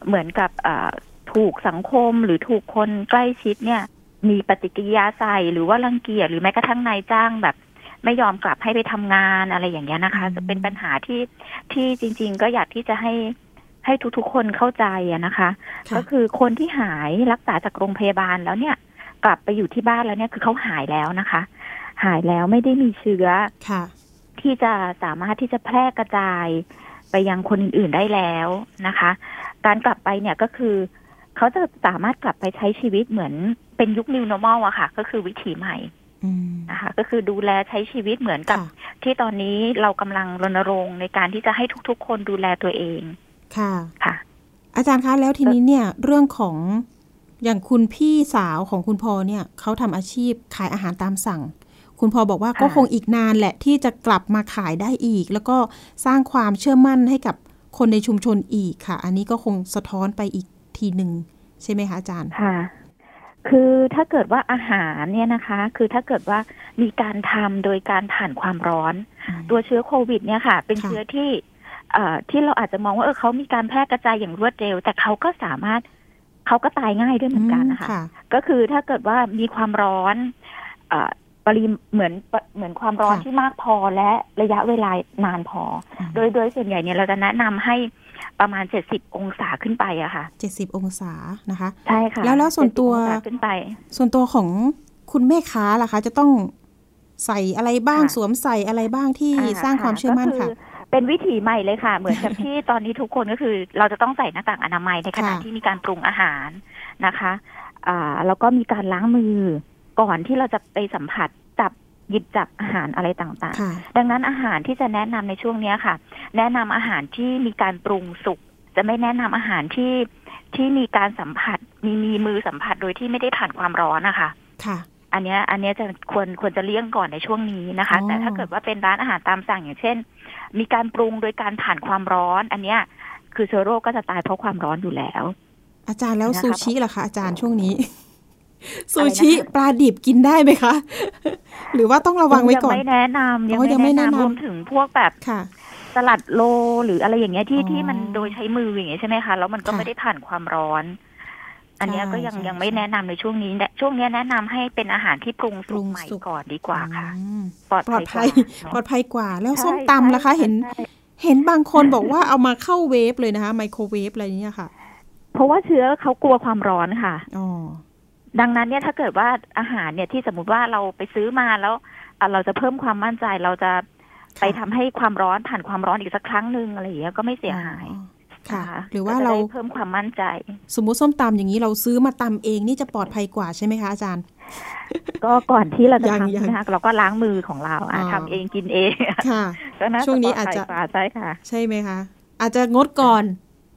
เหมือนกับเอ่อถูกสังคมหรือถูกคนใกล้ชิดเนี่ย มีปฏิกิริยาใส่หรือว่ารังเกียจหรือแม้กระทั่งนายจ้างแบบ ไม่ยอมกลับให้ไปทำงานอะไรอย่างเงี้ยนะคะอืมจะเป็นปัญหาที่ที่จริง ๆ ก็อยากที่จะให้ให้ทุกๆคนเข้าใจอะนะคะค่ะก็คือคนที่หายรักษาจากโรงพยาบาลแล้วเนี่ย กลับไปอยู่ที่บ้านแล้วเนี่ยคือเขาหายแล้วนะคะ หายแล้วไม่ได้มีเชื้อค่ะที่จะสามารถที่จะแพร่กระจาย ไปยังคนอื่นๆได้แล้วนะคะ การกลับไปเนี่ยก็คือ เขาจะสามารถกลับไปใช้ชีวิตเหมือนเป็นยุค new normal อะค่ะ ก็คือวิถีใหม่อืมนะคะก็คือดูแลใช้ชีวิตเหมือนกับค่ะที่ตอนนี้เรากำลังรณรงค์ในการที่จะให้ทุกๆ คนดูแลตัวเอง ค่ะค่ะ อาจารย์คะแล้วทีนี้เนี่ยเรื่องของอย่างคุณพี่สาวของคุณพอเนี่ยเขาทำอาชีพขายอาหารตามสั่ง คุณพอบอกว่าค่ะก็คงอีกนานแหละที่จะกลับมาขายได้อีก แล้วก็สร้างความเชื่อมั่นให้กับคนในชุมชนอีกค่ะ อันนี้ก็คงสะท้อนไปอีกทีหนึ่งใช่ไหมคะอาจารย์ค่ะคือถ้าเกิดว่าอาหารเนี่ยนะคะ คือถ้าเกิดว่ามีการทำโดยการผ่านความร้อน ตัวเชื้อโควิด เนี่ยค่ะ เป็นค่ะเชื้อที่เอ่อที่เราอาจจะมองว่าเออเขามีการแพร่กระจายอย่างรวดเร็ว แต่เขาก็สามารถเขาก็ตายง่ายด้วยเหมือนกันนะคะค่ะก็คือถ้าเกิดว่ามีความร้อนเอ่อ ปริมเหมือนเหมือนความร้อนค่ะที่มากพอและระยะเวลานานพอ โดยโดยส่วนใหญ่เนี่ยเราจะแนะนำให้ประมาณเจ็ดสิบองศาขึ้นไปอะค่ะเจ็ดสิบองศานะคะใช่ค่ะแล้วแล้วส่วนตัว70องศาขึ้นไป ส่วนตัวของคุณแม่ค้าล่ะคะ จะต้องใส่อะไรบ้างค่ะสวมใส่อะไรบ้างที่อ่สร้างความเชื่อมั่นก็ค่ะเป็นวิถีใหม่เลยค่ะ เหมือนกับที่ตอนนี้ทุกคนก็คือ เราจะต้องใส่หน้ากากอนามัยในขณะค่ะที่มีการปรุงอาหารนะคะ อ่าแล้วก็มีการล้างมือ ก่อนที่เราจะไปสัมผัสจับหยิบจับอาหารอะไรต่างค่ะๆดังนั้นอาหารที่จะแนะนำในช่วงเนี้ยค่ะ แนะนำอาหารที่มีการปรุงสุก จะไม่แนะนำอาหารที่ที่มีการสัมผัส มีมีมือสัมผัสโดยที่ไม่ได้ผ่านความร้อนนะคะค่ะอันเนี้ยอันเนี้ยจะควรควรจะเลี่ยงก่อนในช่วงนี้นะคะอ๋อแต่ถ้าเกิดว่าเป็นร้านอาหารตามสั่งอย่างเช่น มีการปรุงโดยการผ่านความร้อน อันเนี้ยคือเชื้อโรคก็จะตายเพราะความร้อนอยู่แล้ว อาจารย์แล้วนะคะซูชิล่ะคะอาจารย์ช่วงนี้ ซูอะไรนะคะชิปลาดิบกินได้ไหมคะ หรือว่าต้องระวังไว้ก่อน ยังไม่แนะนำยังอ๋อยังไม่ไม่แนะแนะนำนำรวมถึงพวกแบบค่ะสลัดโลหรืออะไรอย่างเงี้ยที่อ๋อที่มันโดยใช้มืออย่างเงี้ยใช่ไหมคะแล้วมันก็ค่ะไม่ได้ผ่านความร้อน อันเนี้ยใช่ก็ยังใช่ยังไม่ใช่แนะนำในช่วงนี้และช่วงเนี้ยแนะนำให้เป็นอาหารที่ปรุงปรุสุกงใหม่สุกก่อนดีกว่าค่ะอืมปลอดปลอดภัภัยยกว่าเนอะปลอดภัยกว่า แล้วใช่ส้มตำล่ะคะใช่เห็นใช่เห็นบางคนบอกว่าเอามาเข้าเวฟเลยนะคะไมโครเวฟอะไรเนี้ยค่ะ เพราะว่าเชื้อเขากลัวความร้อนค่ะอ๋อ ดังนั้นเนี่ยถ้าเกิดว่าอาหารเนี่ยที่สมมติว่าเราไปซื้อมาแล้วอะเราจะเพิ่มความมั่นใจเราจะไปทำให้ความร้อนผ่านความร้อนอีกสักครั้งหนึ่งอะไรอย่างเงี้ยก็ไม่เสียหายอ๋อค่ะนหรือว่าก็จะเราได้เพิ่มความมั่นใจ สมมุติส้มตำอย่างนี้เราซื้อมาตำเองนี่จะปลอดภัยกว่าใช่ไหมคะอาจารย์ ก็ก่อนที่เราจะยังทำยังนะคะเราก็ล้างมือของเราอะอ๋อทำเองกินเองค่ะก็น่าช่วงนี้ปลดภัยอาจจะกว่าใช่ค่ะ ใช่ไหมคะ อาจจะงดก่อน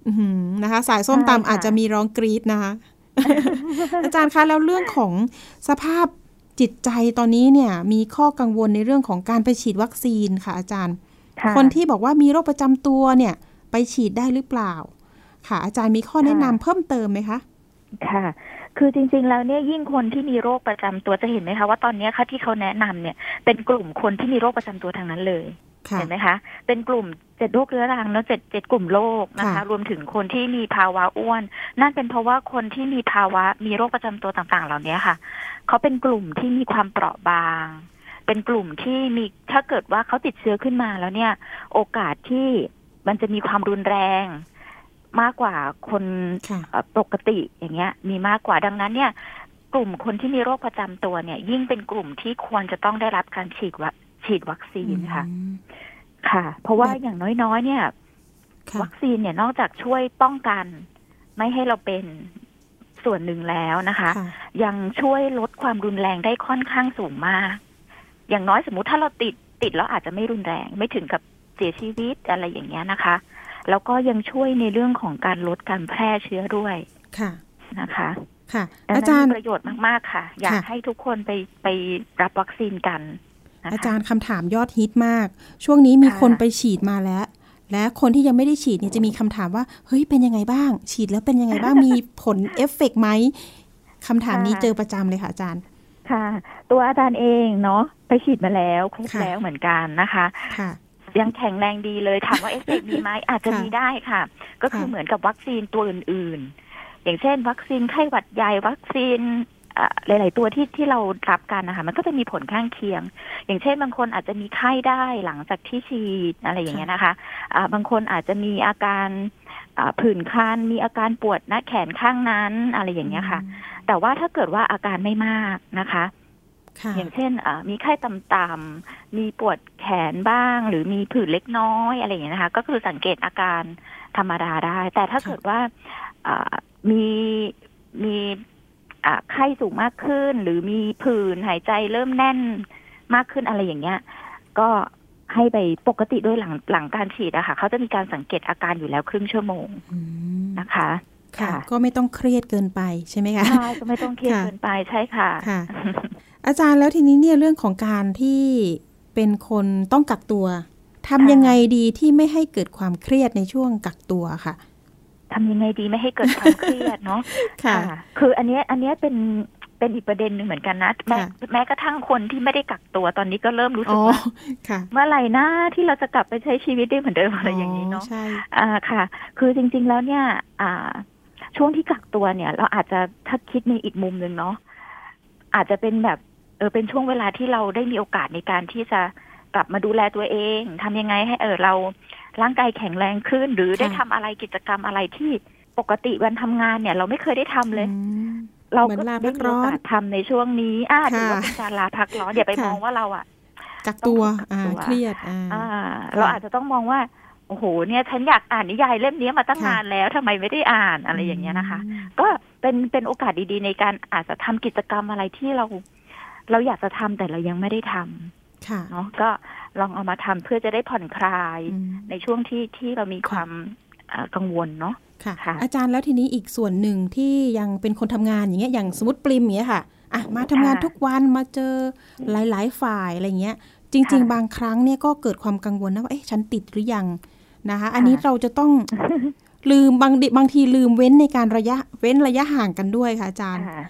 อือหือนะคะ สายส้มใช่ตำค่ะอาจจะมีร้องกรี๊ดนะคะ อาจารย์คะแล้วเรื่องของสภาพจิตใจตอนนี้เนี่ย มีข้อกังวลในเรื่องของการไปฉีดวัคซีนค่ะ อาจารย์ค่ะคนที่บอกว่ามีโรคประจำตัวเนี่ย ไปฉีดได้หรือเปล่า ค่ะ อาจารย์มีข้อแนะนำเพิ่มเติมไหมคะ ค่ะ คือจริง ๆ แล้วเนี่ยยิ่งคนที่มีโรคประจำตัวจะเห็นไหมคะว่าตอนเนี้ยค่ะที่เขาแนะนำเนี่ยเป็นกลุ่มคนที่มีโรคประจำตัวทางนั้นเลยค่ะ เห็นไหมคะ เป็นกลุ่มเจ็ดโรคเรื้อรังเนอะเจ็ดเจ็ดกลุ่มโรคนะคะค่ะรวมถึงคนที่มีภาวะอ้วน นั่นเป็นเพราะว่าคนที่มีภาวะมีโรคประจำตัวต่างๆ เหล่านี้ค่ะ เขาเป็นกลุ่มที่มีความเปราะบาง เป็นกลุ่มที่มีถ้าเกิดว่าเขาติดเชื้อขึ้นมาแล้วเนี่ย โอกาสที่มันจะมีความรุนแรงมากกว่าคนค่ะเอ่อปกติอย่างเงี้ย มีมากกว่าดังนั้นเนี่ย กลุ่มคนที่มีโรคประจำตัวเนี่ย ยิ่งเป็นกลุ่มที่ควรจะต้องได้รับการฉีดวัค ฉีดวัคซีนค่ะอืมค่ะ เพราะว่าแบบอย่างน้อยๆ เนี่ยค่ะวัคซีนเนี่ยนอกจากช่วยป้องกัน ไม่ให้เราเป็นส่วนหนึ่งแล้วนะคะค่ะยังช่วยลดความรุนแรงได้ค่อนข้างสูงมาก อย่างน้อยสมมุติถ้าเราติดติดแล้วอาจจะไม่รุนแรง ไม่ถึงกับเสียชีวิตอะไรอย่างเงี้ยนะคะ แล้วก็ยังช่วยในเรื่องของการลดการแพร่เชื้อด้วยค่ะนะคะ ค่ะดังอานั้นจารย์มีประโยชน์มาก ๆ ค่ะ อยากค่ะให้ทุกคนไปไปรับวัคซีนกันนะคะ อาจารย์คำถามยอดฮิตมาก ช่วงนี้มีค่ะคนไปฉีดมาแล้ว และคนที่ยังไม่ได้ฉีดเนี่ยจะมีคำถามว่า เฮ้ยเป็นยังไงบ้าง ฉีดแล้วเป็นยังไงบ้างมีผลเอฟเฟกต์ไหมคำถามนี้เจอประจำเลยค่ะอาจารย์ค่ะ ตัวอาจารย์เองเนาะไปฉีดมาแล้วครบค่ะแล้วเหมือนกันนะคะค่ะยังแข็งแรงดีเลยถามว่าเอฟเฟกมีไหมอาจจะค่ะมีได้ค่ะ ก็คือค่ะเหมือนกับวัคซีนตัวอื่น ๆ อย่างเช่น วัคซีนไข้หวัดใหญ่วัคซีนเอ่อ หลาย ๆ ตัวที่ที่เรารับกันนะคะมันก็จะมีผลข้างเคียง อย่างเช่นบางคนอาจจะมีไข้ได้หลังจากที่ฉีดอะไรอย่างเงี้ยนะคะอ่าบางคนอาจจะมีอาการอ่าผื่นคันมีอาการปวดหน้าแขนข้างนั้นอะไรอย่างเงี้ยค่ะ แต่ว่าถ้าเกิดว่าอาการไม่มากนะคะค่ะอย่างเช่นอ่ามีไข้ต่ำๆมีปวดแขนบ้าง หรือมีผื่นเล็กน้อยอะไรอย่างเงี้ยนะคะ ก็คือสังเกตอาการธรรมดาได้ แต่ถ้าค่ะเกิดว่าอ่ามีมีอ่า ไข้สูงมากขึ้น หรือมีผื่นหายใจเริ่มแน่นมากขึ้นอะไรอย่างเงี้ย ก็ให้ไปปกติด้วยหลังหลังการฉีดอะค่ะเขาจะมีการสังเกตอาการอยู่แล้วครึ่งชั่วโมงอืมนะคะค่ะค่ะ ก็ไม่ต้องเครียดเกินไปใช่ไหมคะใช่ก็ไม่ต้องเครียดค่ะเกินไปใช่ค่ะค่ะ อาจารย์แล้วทีนี้เนี่ยเรื่องของการที่เป็นคนต้องกักตัวทำยังไงดีที่ไม่ให้เกิดความเครียดในช่วงกักตัวค่ะ ทำยังไงดีไม่ให้เกิดความเครียดเนาะค่ะ คืออันเนี้ยอันเนี้ยเป็นเป็นอีกประเด็นหนึ่งเหมือนกันนะแม้ค่ะแม้กระทั่งคนที่ไม่ได้กักตัวตอนนี้ก็เริ่มรู้สึอ๋กอว่าค่ะเมื่อไหร่นะที่เราจะกลับไปใช้ชีวิตได้เหมือนเดิมอะไรอย่างนี้เนาะใช่อ่าค่ะ คือจริง ๆ แล้วเนี่ย อ่า ช่วงที่กักตัวเนี่ย เราอาจจะถ้าคิดในอีกมุมหนึ่งเนาะอาจจะเป็นแบบเออเป็นช่วงเวลาที่เราได้มีโอกาสในการที่จะกลับมาดูแลตัวเองทำยังไงให้เออเรา ร่างกายแข็งแรงขึ้น หรือได้ทำอะไรกิจกรรมอะไรที่ปกติวันทำงานเนี่ย เราไม่เคยได้ทำเลยอืมเราเหมืก็อนลาพัได้กมีร้โออนกาสทำในช่วงนี้อ่าค่ะถือว่าเป็นการลาพักร้อนอย่าไปค่ะมองว่าเราอะกักตัวต้องกักอ่าตัวเครียดอ่าอ่าเราอาจจะต้องมองว่าโอ้โห เนี่ย ฉันอยากอ่านนิยายเล่มนี้มาตั้งค่ะนานแล้วทำไมไม่ได้อ่านอะไรอย่างเงี้ยนะคะ ก็เป็นเป็นโอกาสดีๆ ในการอาจจะทำกิจกรรมอะไรที่เรา เราอยากจะทำแต่เรายังไม่ได้ทำค่ะ เนาะก็ลองเอามาทำเพื่อจะได้ผ่อนคลายอืมในช่วงที่ที่เรามีความอ่ากังวลเนาะค่ะค่ะ อาจารย์แล้วทีนี้อีกส่วนหนึ่งที่ยังเป็นคนทำงานอย่างเงี้ยอย่างสมมติปริมอย่างเงี้ยค่ะอะมาทำงานค่ะทุกวันมาเจอหลาย ๆ ฝ่ายอะไรเงี้ย จริงค่ะๆบางครั้งเนี่ยก็เกิดความกังวลนะว่าเอ๊ะฉันติดหรือยังนะคะ อันนี้ค่ะเราจะต้องลืมบางดิบางทีลืมเว้นในการระยะเว้นระยะห่างกันด้วยค่ะอาจารย์ค่ะ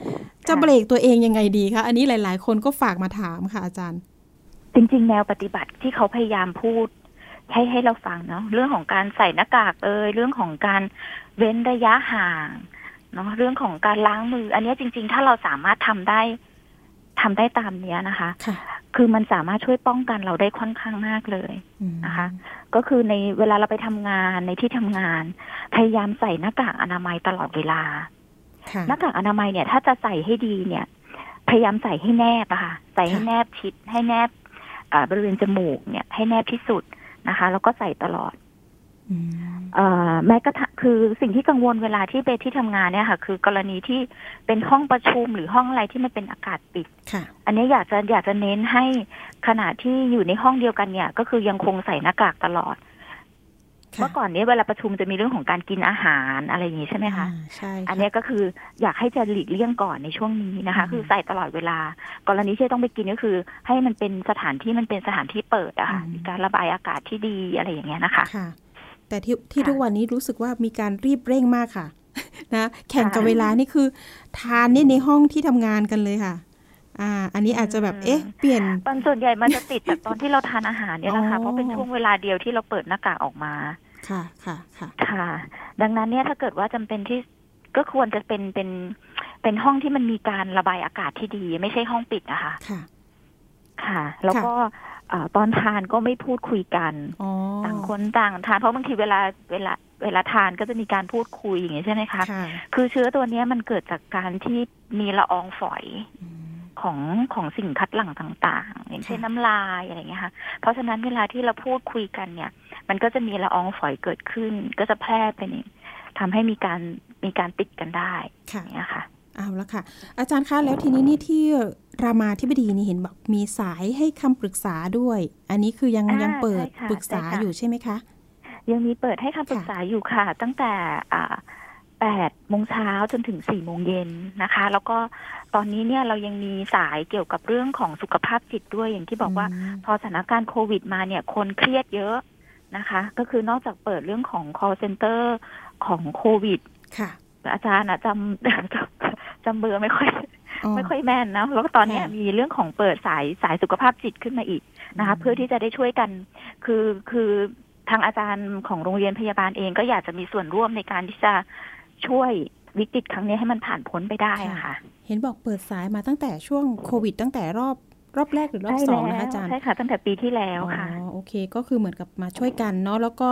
จะเบรกตัวเองยังไงดีคะอันนี้หลาย ๆ คนก็ฝากมาถามค่ะอาจารย์ จริง ๆ แนวปฏิบัติที่เขาพยายามพูด ให้ให้เราฟังเนาะเรื่องของการใส่หน้ากากเอยเรื่องของการเว้นระยะห่างเนาะเรื่องของการล้างมือ อันเนี้ยจริง ๆ ถ้าเราสามารถทำได้ทำได้ตามเนี้ยนะคะค่ะคือมันสามารถช่วยป้องกันเราได้ค่อนข้างมากเลยอืมนะคะ ก็คือในเวลาเราไปทำงานในที่ทำงาน พยายามใส่หน้ากากอนามัยตลอดเวลาค่ะหน้ากากอนามัยเนี่ย ถ้าจะใส่ให้ดีเนี่ย พยายามใส่ให้แนบอะค่ะ ใส่ให้ค่ะแนบชิดให้แนบอ่า บริเวณจมูกเนี่ย ให้แนบที่สุดนะคะ แล้วก็ใส่ตลอดอืมเอ่อแม้กระทั่งคือสิ่งที่กังวลเวลาที่ไปที่ทำงานเนี่ยค่ะ คือกรณีที่เป็นห้องประชุมหรือห้องอะไรที่มันเป็นอากาศปิดค่ะอันนี้อยากจะอยากจะเน้นให้ขณะที่อยู่ในห้องเดียวกันเนี่ย ก็คือยังคงใส่หน้ากากตลอดค่ะ เมื่อก่อนเนี้เวลาประชุมจะมีเรื่องของการกินอาหารอะไรอย่างนี้ใช่ไหมคะอ่าใช่ค่ะอันเนี้ยก็คืออยากให้จะหลีกเลี่ยงก่อนในช่วงนี้นะคะอืมคือใส่ตลอดเวลา กรณีที่ต้องไปกินก็คือ ให้มันเป็นสถานที่มันเป็นสถานที่เปิดอะค่ะมีการระบายอากาศที่ดีอะไรอย่างเงี้ยนะคะค่ะ แต่ที่ที่ค่ะทุกวันนี้รู้สึกว่ามีการรีบเร่งมากค่ะนะแข่งกับค่ะเวลานี่คือ ทานนี่ในห้องที่ทำงานกันเลยค่ะอ่า อันนี้อาจจะแบบอืมเอ๊ะ เปลี่ยนตอนส่วนใหญ่มันจะติดจากตอนที่เราทานอาหารเนี่ยแหละค่ะอ๋อเพราะเป็นช่วงเวลาเดียวที่เราเปิดหน้ากากออกมา ค่ะค่ะค่ะค่ะ ดังนั้นเนี่ยถ้าเกิดว่าจำเป็นที่ก็ควรจะเป็นเป็นเป็นห้องที่มันมีการระบายอากาศที่ดี ไม่ใช่ห้องปิดนะคะค่ะ ค่ะ แล้วก็เอ่อตอนทานก็ไม่พูดคุยกันอ๋อต่างคนต่างทานเพราะบางทีเวลาเวลาเวลาทานก็จะมีการพูดคุยอย่างนี้ใช่ไหมคะค่ะคือเชื้อตัวเนี้ยมันเกิดจากการที่มีละอองฝอยอืมของของสิ่งคัดหลั่งต่าง ๆ อย่างเช่นค่ะน้ำลายอะไรอย่างเงี้ยค่ะ เพราะฉะนั้นเวลาที่เราพูดคุยกันเนี่ย มันก็จะมีละอองฝอยเกิดขึ้น ก็จะแพร่ไปนี่ทำให้มีการมมีการติดกันได้ค่ะเนี่ยค่ะเอาละค่ะ อาจารย์คะแล้วทีนี้นี่ที่รามาธิบดีนี่เห็นบอกมีสายให้คำปรึกษาด้วย อันนี้คือยังอ่ายังเปิดใช่ค่ะปรึกษาใช่ค่ะอยู่ใช่ไหมคะ ยังมีเปิดให้คำปรึกษาอยู่ค่ะ ตั้งแต่อ่าแปดโมงเช้าจนถึงสี่โมงเย็นนะคะ แล้วก็ตอนนี้เนี่ยเรายังมีสายเกี่ยวกับเรื่องของสุขภาพจิตด้วยอย่างที่บอกว่ามพอสถานการณ์โควิดมาเนี่ย คนเครียดเยอะ นะคะ ก็คือนอกจากเปิดเรื่องของ call center ของโควิด ค่ะ อาจารย์อะจำจำจำเบอร์ไม่ค่อยอ๋อไม่ค่อยแม่นนะ แล้วก็ตอนเนี้ยค่ะมีเรื่องของเปิดสายสายสุขภาพจิตขึ้นมาอีกนะคะอืมเพื่อที่จะได้ช่วยกัน คือคือทางอาจารย์ของโรงเรียนพยาบาลเองก็อยากจะมีส่วนร่วมในการที่จะช่วยวิกฤตครั้งนี้ให้มันผ่านพ้นไปได้อะค่ะ เห็นบอกเปิดสายมาตั้งแต่ช่วงโควิด ตั้งแต่รอบ รอบแรกหรือรอบสองนะคะอาจารย์ใช่ค่ะตั้งแต่ปีที่แล้วค่ะอ๋อโอเค ก็คือเหมือนกับมาช่วยกันเนาะแล้วก็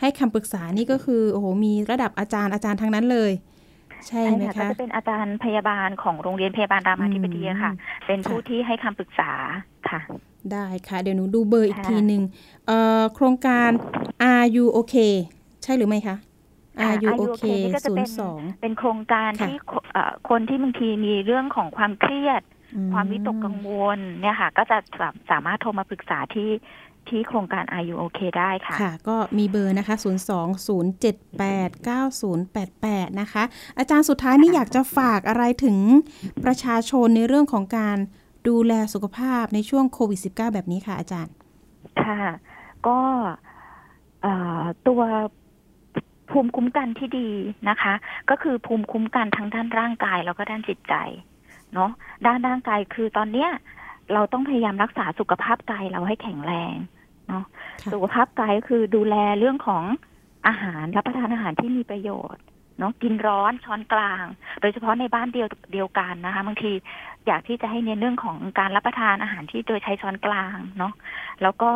ให้คำปรึกษานี่ก็คือโอ้โหมีระดับอาจารย์อาจารย์ทั้งนั้นเลย ใช่ใช่ไหมค่ะก็คะจะเป็นอาจารย์พยาบาลของโรงเรียนพยาบาลรามาธิบดีอะค่ะอืมเป็นผู้ค่ะที่ให้คำปรึกษาค่ะ ได้ค่ะ เดี๋ยวหนูดูเบอร์อีกค่ะทีหนึ่งเอ่อโครงการ Are you okay ใช่หรือไม่คะค่ะ Are you Are you okay okay นี่ก็จะศูเป็นนย์สองเป็นโครงการค่ะที่คเอ่อคนที่บางทีมีเรื่องของความเครียด ความวิตกกังวลเนี่ยค่ะ ก็จะสาสามารถโทรมาปรึกษาที่ที่โครงการ Are You OK ได้ค่ะ ค่ะ ก็มีเบอร์นะคะ 0 2 0 7 8 9 0 8 8 นะคะ อาจารย์สุดท้ายนี่อยากจะฝากอะไรถึงประชาชนในเรื่องของการดูแลสุขภาพในช่วงโควิด -19 แบบนี้ค่ะ อาจารย์ ค่ะ ก็เอ่อตัวภูมิคุ้มกันที่ดีนะคะ ก็คือภูมิคุ้มกันทั้งด้านร่างกายแล้วก็ด้านจิตใจ เนาะด้านร่างกายคือตอนเนี้ย เราต้องพยายามรักษาสุขภาพกายเราให้แข็งแรงเนาะค่ะสุขภาพกายก็คือดูแลเรื่องของอาหารรับประทานอาหารที่มีประโยชน์เนาะกินร้อนช้อนกลาง โดยเฉพาะในบ้านเดียวเดียวกันนะคะบางทีอยากที่จะให้เน้นเรื่องของการรับประทานอาหารที่โดยใช้ช้อนกลางเนาะแล้วก็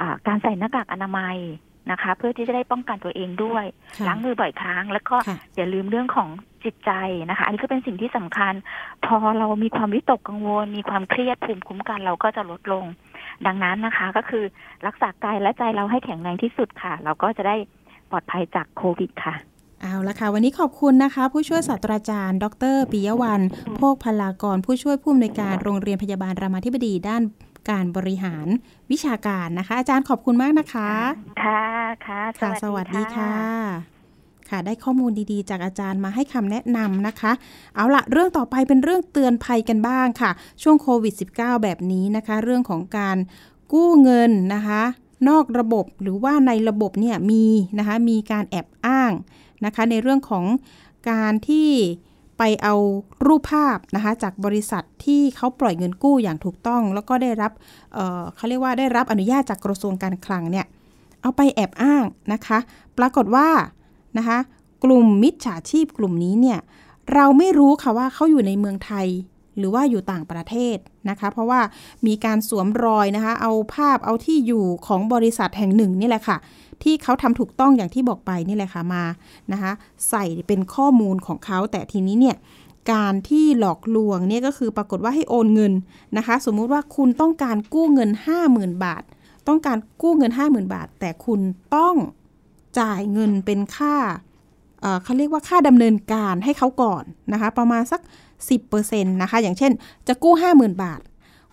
อ่าการใส่หน้ากากอนามัย นะคะ เพื่อที่จะได้ป้องกันตัวเองด้วยค่ะล้างมือบ่อยครั้ง แล้วก็ค่ะอย่าลืมเรื่องของจิตใจนะคะ อันนี้ก็เป็นสิ่งที่สำคัญ พอเรามีความวิตกกังวล มีความเครียดภูมิคุ้มกันเราก็จะลดลง ดังนั้นนะคะ ก็คือรักษากายและใจเราให้แข็งแรงที่สุดค่ะ เราก็จะได้ปลอดภัยจากโควิดค่ะเอาละค่ะ วันนี้ขอบคุณนะคะ ผู้ช่วยศาสตราจารย์ ดรปิยวันโภคพลากร ผู้ช่วยผู้อำนวยการโรงเรียนพยาบาลรามาธิบดีด้าน การบริหารวิชาการนะคะ อาจารย์ขอบคุณมากนะคะ ค่ะค่ะค่ะสวัสดีค่ะค่ะได้ข้อมูลดีๆ จากอาจารย์มาให้คำแนะนำนะคะ เอาละเรื่องต่อไปเป็นเรื่องเตือนภัยกันบ้างค่ะ ช่วงโควิด -19 แบบนี้นะคะ เรื่องของการกู้เงินนะคะ นอกระบบหรือว่าในระบบเนี่ยมีนะคะมีการแอบอ้างนะคะ ในเรื่องของการที่ ไปเอารูปภาพนะคะจากบริษัทที่เขาปล่อยเงินกู้อย่างถูกต้อง แล้วก็ได้รับเเขาเรียกว่าได้รับอนุญาตจากกระทรวงการคลังเนี่ยเอาไปแอบอ้างนะคะ ปรากฏว่านะคะกลุ่มมิจฉาชีพกลุ่มนี้เนี่ยเราไม่รู้ค่ะว่าเขาอยู่ในเมืองไทยหรือว่าอยู่ต่างประเทศนะคะ เพราะว่ามีการสวมรอยนะคะ เอาภาพเอาที่อยู่ของบริษัทแห่งหนึ่งนี่แหละค่ะ ที่เขาทำถูกต้องอย่างที่บอกไปนี่แหละค่ะมานะคะใส่เป็นข้อมูลของเขาแต่ทีนี้เนี่ยการที่หลอกลวงเนี่ยก็คือปรากฏว่าให้โอนเงินนะคะ สมมุติว่าคุณต้องการกู้เงิน 50,000 บาท ต้องการกู้เงิน 50,000 บาท แต่คุณต้องจ่ายเงินเป็นค่าเขาเรียกว่าค่าดำเนินการให้เขาก่อนนะคะ ประมาณสัก 10%นะคะ อย่างเช่น จะกู้ 50,000 บาท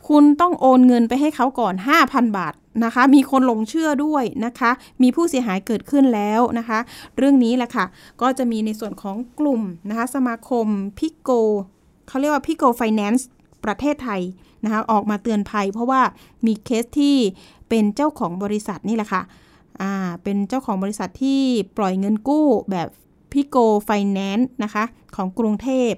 คุณต้องโอนเงินไปให้เขาก่อน 5,000 บาทนะคะ มีคนหลงเชื่อด้วยนะคะ มีผู้เสียหายเกิดขึ้นแล้วนะคะ เรื่องนี้แหละค่ะ ก็จะมีในส่วนของกลุ่มนะคะ สมาคมพิโกเขาเรียกว่าพิโกไฟแนนซ์ประเทศไทยนะคะ ออกมาเตือนภัย เพราะว่ามีเคสที่เป็นเจ้าของบริษัทนี่แหละค่ะอ่าเป็นเจ้าของบริษัทที่ปล่อยเงินกู้แบบพิโกไฟแนนซ์นะคะ ของกรุงเทพ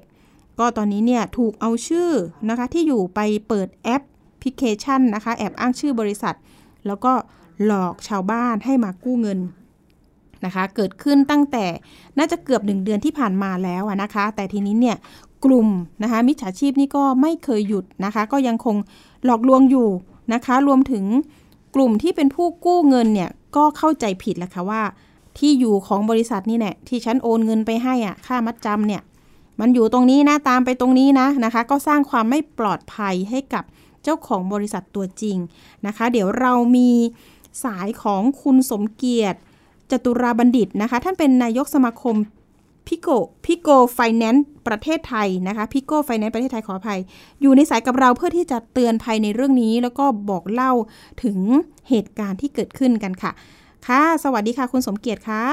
ก็ตอนนี้เนี่ยถูกเอาชื่อนะคะที่อยู่ไปเปิดแอปพลิเคชันนะคะแอบอ้างชื่อบริษัท แล้วก็หลอกชาวบ้านให้มากู้เงินนะคะเกิดขึ้นตั้งแต่น่าจะเกือบหนึ่งเดือนที่ผ่านมาแล้วนะคะ แต่ทีนี้เนี่ยกลุ่มนะคะมิจฉาชีพนี่ก็ไม่เคยหยุดนะคะ ก็ยังคงหลอกลวงอยู่นะคะ รวมถึงกลุ่มที่เป็นผู้กู้เงินเนี่ยก็เข้าใจผิดแหละค่ะว่า ที่อยู่ของบริษัทนี่แหละที่ฉันโอนเงินไปให้อะค่ามัดจำเนี่ย มันอยู่ตรงนี้นะตามไปตรงนี้นะนะคะ ก็สร้างความไม่ปลอดภัยให้กับเจ้าของบริษัทตัวจริงนะคะ เดี๋ยวเรามีสายของคุณสมเกียรติ จตุราบัณฑิตนะคะ ท่านเป็นนายกสมาคมพิโกพิโกไฟแนนซ์ประเทศไทยนะคะพิโกไฟแนนซ์ประเทศไทยขออภัย อยู่ในสายกับเราเพื่อที่จะเตือนภัยในเรื่องนี้ แล้วก็บอกเล่าถึงเหตุการณ์ที่เกิดขึ้นกันค่ะ ค่ะ สวัสดีค่ะ คุณสมเกียรติคะ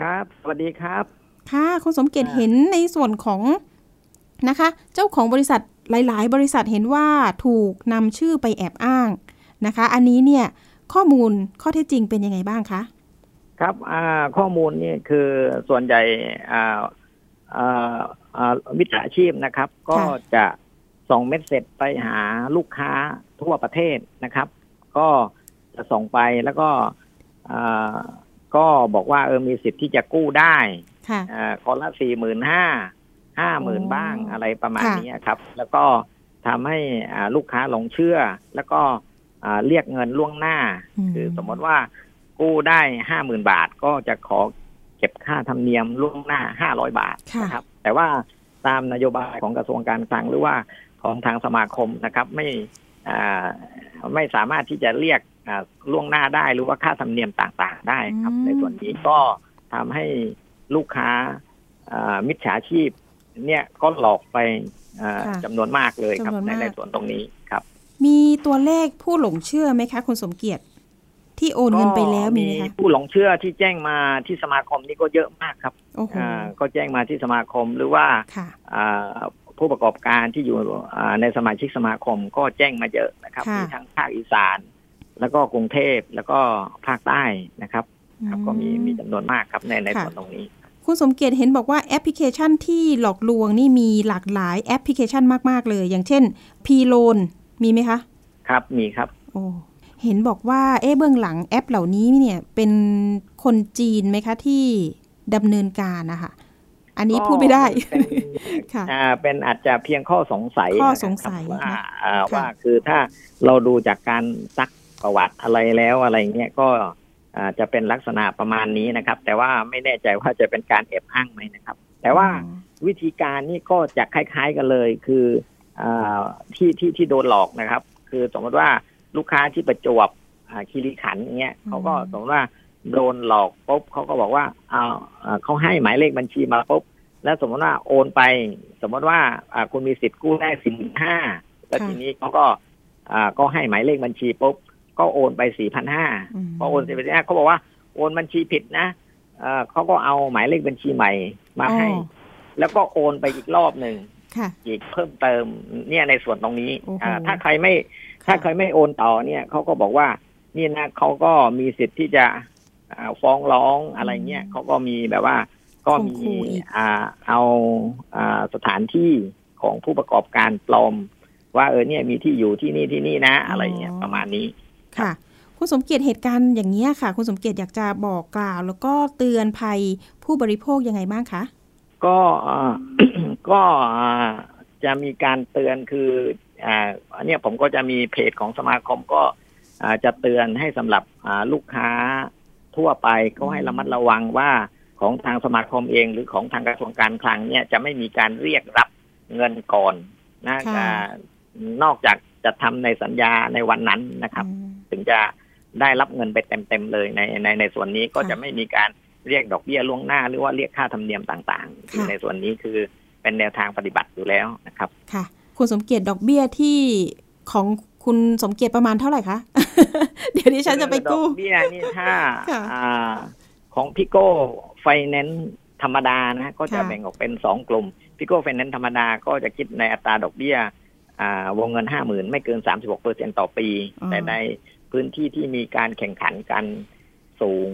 ครับ สวัสดีครับ ค่ะคุณสมเกียรติอ่าเห็นในส่วนของนะคะ เจ้าของบริษัทหลาย ๆ บริษัทเห็นว่าถูกนำชื่อไปแอบอ้างนะคะ อันนี้เนี่ยข้อมูลข้อเท็จจริงเป็นยังไงบ้างคะครับอ่าข้อมูลนี่คือส่วนใหญ่อ่าอ่าอ่าวิชาชีพนะครับ ก็จะส่งเม็ดเสร็จไปหาลูกค้าทั่วประเทศนะครับ ก็จะส่งไปแล้วก็อ่าก็บอกว่าเออมีสิทธิ์ที่จะกู้ได้ ค่ะอ่าคนละสี่หมื่นห้าห้าหมื่นโอ้บ้างอะไรประมาณค่ะนี้ครับ แล้วก็ทำให้อ่าลูกค้าหลงเชื่อ แล้วก็อ่าเรียกเงินล่วงหน้า คือสมมติว่ากู้ได้ห้าหมื่นบาทก็จะขอเก็บค่าธรรมเนียมล่วงหน้าห้าร้อยบาทค่ะนะครับ แต่ว่าตามนโยบายของกระทรวงการคลังหรือว่าของทางสมาคมนะครับ ไม่อ่าไม่สามารถที่จะเรียกอ่าล่วงหน้าได้หรือว่าค่าธรรมเนียมต่างๆ ได้ครับอืมในส่วนนี้ก็ทำให้ ลูกค้าอ่ามิจฉาชีพ เนี่ยก็หลอกไปอ่าค่ะจำนวนมากเลยครับจำนวนในมากในส่วนตรงนี้ครับ มีตัวเลขผู้หลงเชื่อไหมคะ คุณสมเกียรติที่โอนเงินไปแล้วมีไหมคะผู้หลงเชื่อที่แจ้งมาที่สมาคมนี่ก็เยอะมากครับโอ้โหอ่าก็แจ้งมาที่สมาคมหรือว่าค่ะอ่าผู้ประกอบการที่อยู่อ่าในสมาชิกสมาคมก็แจ้งมาเยอะนะครับค่ะมีทั้งภาคอีสาน แล้วก็กรุงเทพแล้วก็ภาคใต้นะครับ ครับก็มีมีจำนวนมากครับในในค่ะส่วนตรงนี้ คุณสมเกียรติเห็นบอกว่าแอปพลิเคชันที่หลอกลวงนี่มีหลากหลายแอปพลิเคชันมากๆเลย อย่างเช่น p l o a n มีไหมคะ ครับมีครับ โอ้เห็นบอกว่าเอ๊ะเบื้องหลังแอปเหล่านี้เนี่ยเป็นคนจีนไหมคะที่ดำเนินการนะคะอันนี้พูดไม่ได้เป็นค่ะอ่าเป็นอาจจะเพียงข้อสงสัยข้อนะครับสงสัยว่านะอ่าค่ะว่าคือถ้าเราดูจากการซักประวัติอะไรแล้วอะไรเงี้ยก็อ่า จะเป็นลักษณะประมาณนี้นะครับ แต่ว่าไม่แน่ใจว่าจะเป็นการแอบอ้างไหมนะครับ แต่ว่าอ๋อวิธีการนี่ก็จะคล้าย ๆกันเลย คืออาที่ที่ที่โดนหลอกนะครับ คือสมมติว่าลูกค้าที่ประจวบอ่าคีรีขันธ์อย่างเงี้ยเขาก็สมมติว่าโดนหลอกปุ๊บเขาก็บอกว่าเอาอ่าเขาให้หมายเลขบัญชีมาปุ๊บแล้วสมมติว่าโอนไป สมมติว่าอ่าคุณมีสิทธิ์กู้ได้สี่ห้าแล้วค่ะทีนี้เขาก็อ่าก็ให้หมายเลขบัญชีปุ๊บ ก็โอนไปสี่พันห้ามพอโอนสี่พันห้าเขาบอกว่าโอนบัญชีผิดนะเอ่อเขาก็เอาหมายเลขบัญชีใหม่มาให้อ๋อแล้วก็โอนไปอีกรอบหนึ่งค่ะอีกเพิ่มเติมเนี่ยในส่วนตรงนี้โอ้โหอ่าถ้าใครไม่ถ้าใครไม่โอนต่อเนี่ยเขาก็บอกว่า นี่นะเขาก็มีสิทธิ์ที่จะอ่าฟ้องร้องอะไรเงี้ยเขาก็มีแบบว่าก็มีข่มขู่อีกอ่าเอาอ่าสถานที่ของผู้ประกอบการปลอม ว่าเออเนี่ยมีที่อยู่ที่นี่ที่นี่นะ อะไรเงี้ยประมาณนี้ ค่ะ คุณสมเกียรติเหตุการณ์อย่างนี้ยค่ะ คุณสมเกียรติอยากจะบอกกล่าว แล้วก็เตือนภัยผู้บริโภคยังไงบ้างคะก็อ่าก็อ่าจะมีการเตือนคืออ่าอันเนี้ยผมก็จะมีเพจของสมาคมก็อ่าจะเตือนให้สำหรับอ่าลูกค้าทั่วไปก็ให้ระมัดระวังว่าของทางสมาคมเองหรือของทางกระทรวงการคลังเนี่ยจะไม่มีการเรียกรับเงินก่อนนะค่ะอ่านอกจากจะทำในสัญญาในวันนั้นนะครับอืม ถึงจะได้รับเงินไปเต็มๆเลยในในในส่วนนี้ก็ค่ะจะไม่มีการเรียกดอกเบี้ยล่วงหน้า หรือว่าเรียกค่าธรรมเนียมต่างๆค่ะในส่วนนี้คือเป็นแนวทางปฏิบัติอยู่แล้วนะครับ ค่ะ คุณสมเกียรติดอกเบี้ยที่ของคุณสมเกียรติประมาณเท่าไหร่คะ เดี๋ยวดิฉันจะไปกู้ดอกเบี้ยนี่ถ้าค่ะอ่าของพิโก้ไฟแนนซ์ธรรมดานะ ก็จะค่ะแบ่งออกเป็นสองกลุ่มพิโก้ไฟแนนซ์ธรรมดาก็จะคิดในอัตราดอกเบี้ยอ่าวงเงินห้าหมื่นไม่เกินสามสิบหกเปอร์เซ็นต่อปีอ๋อแต่ใน พื้นที่ที่มีการแข่งขันกันสูง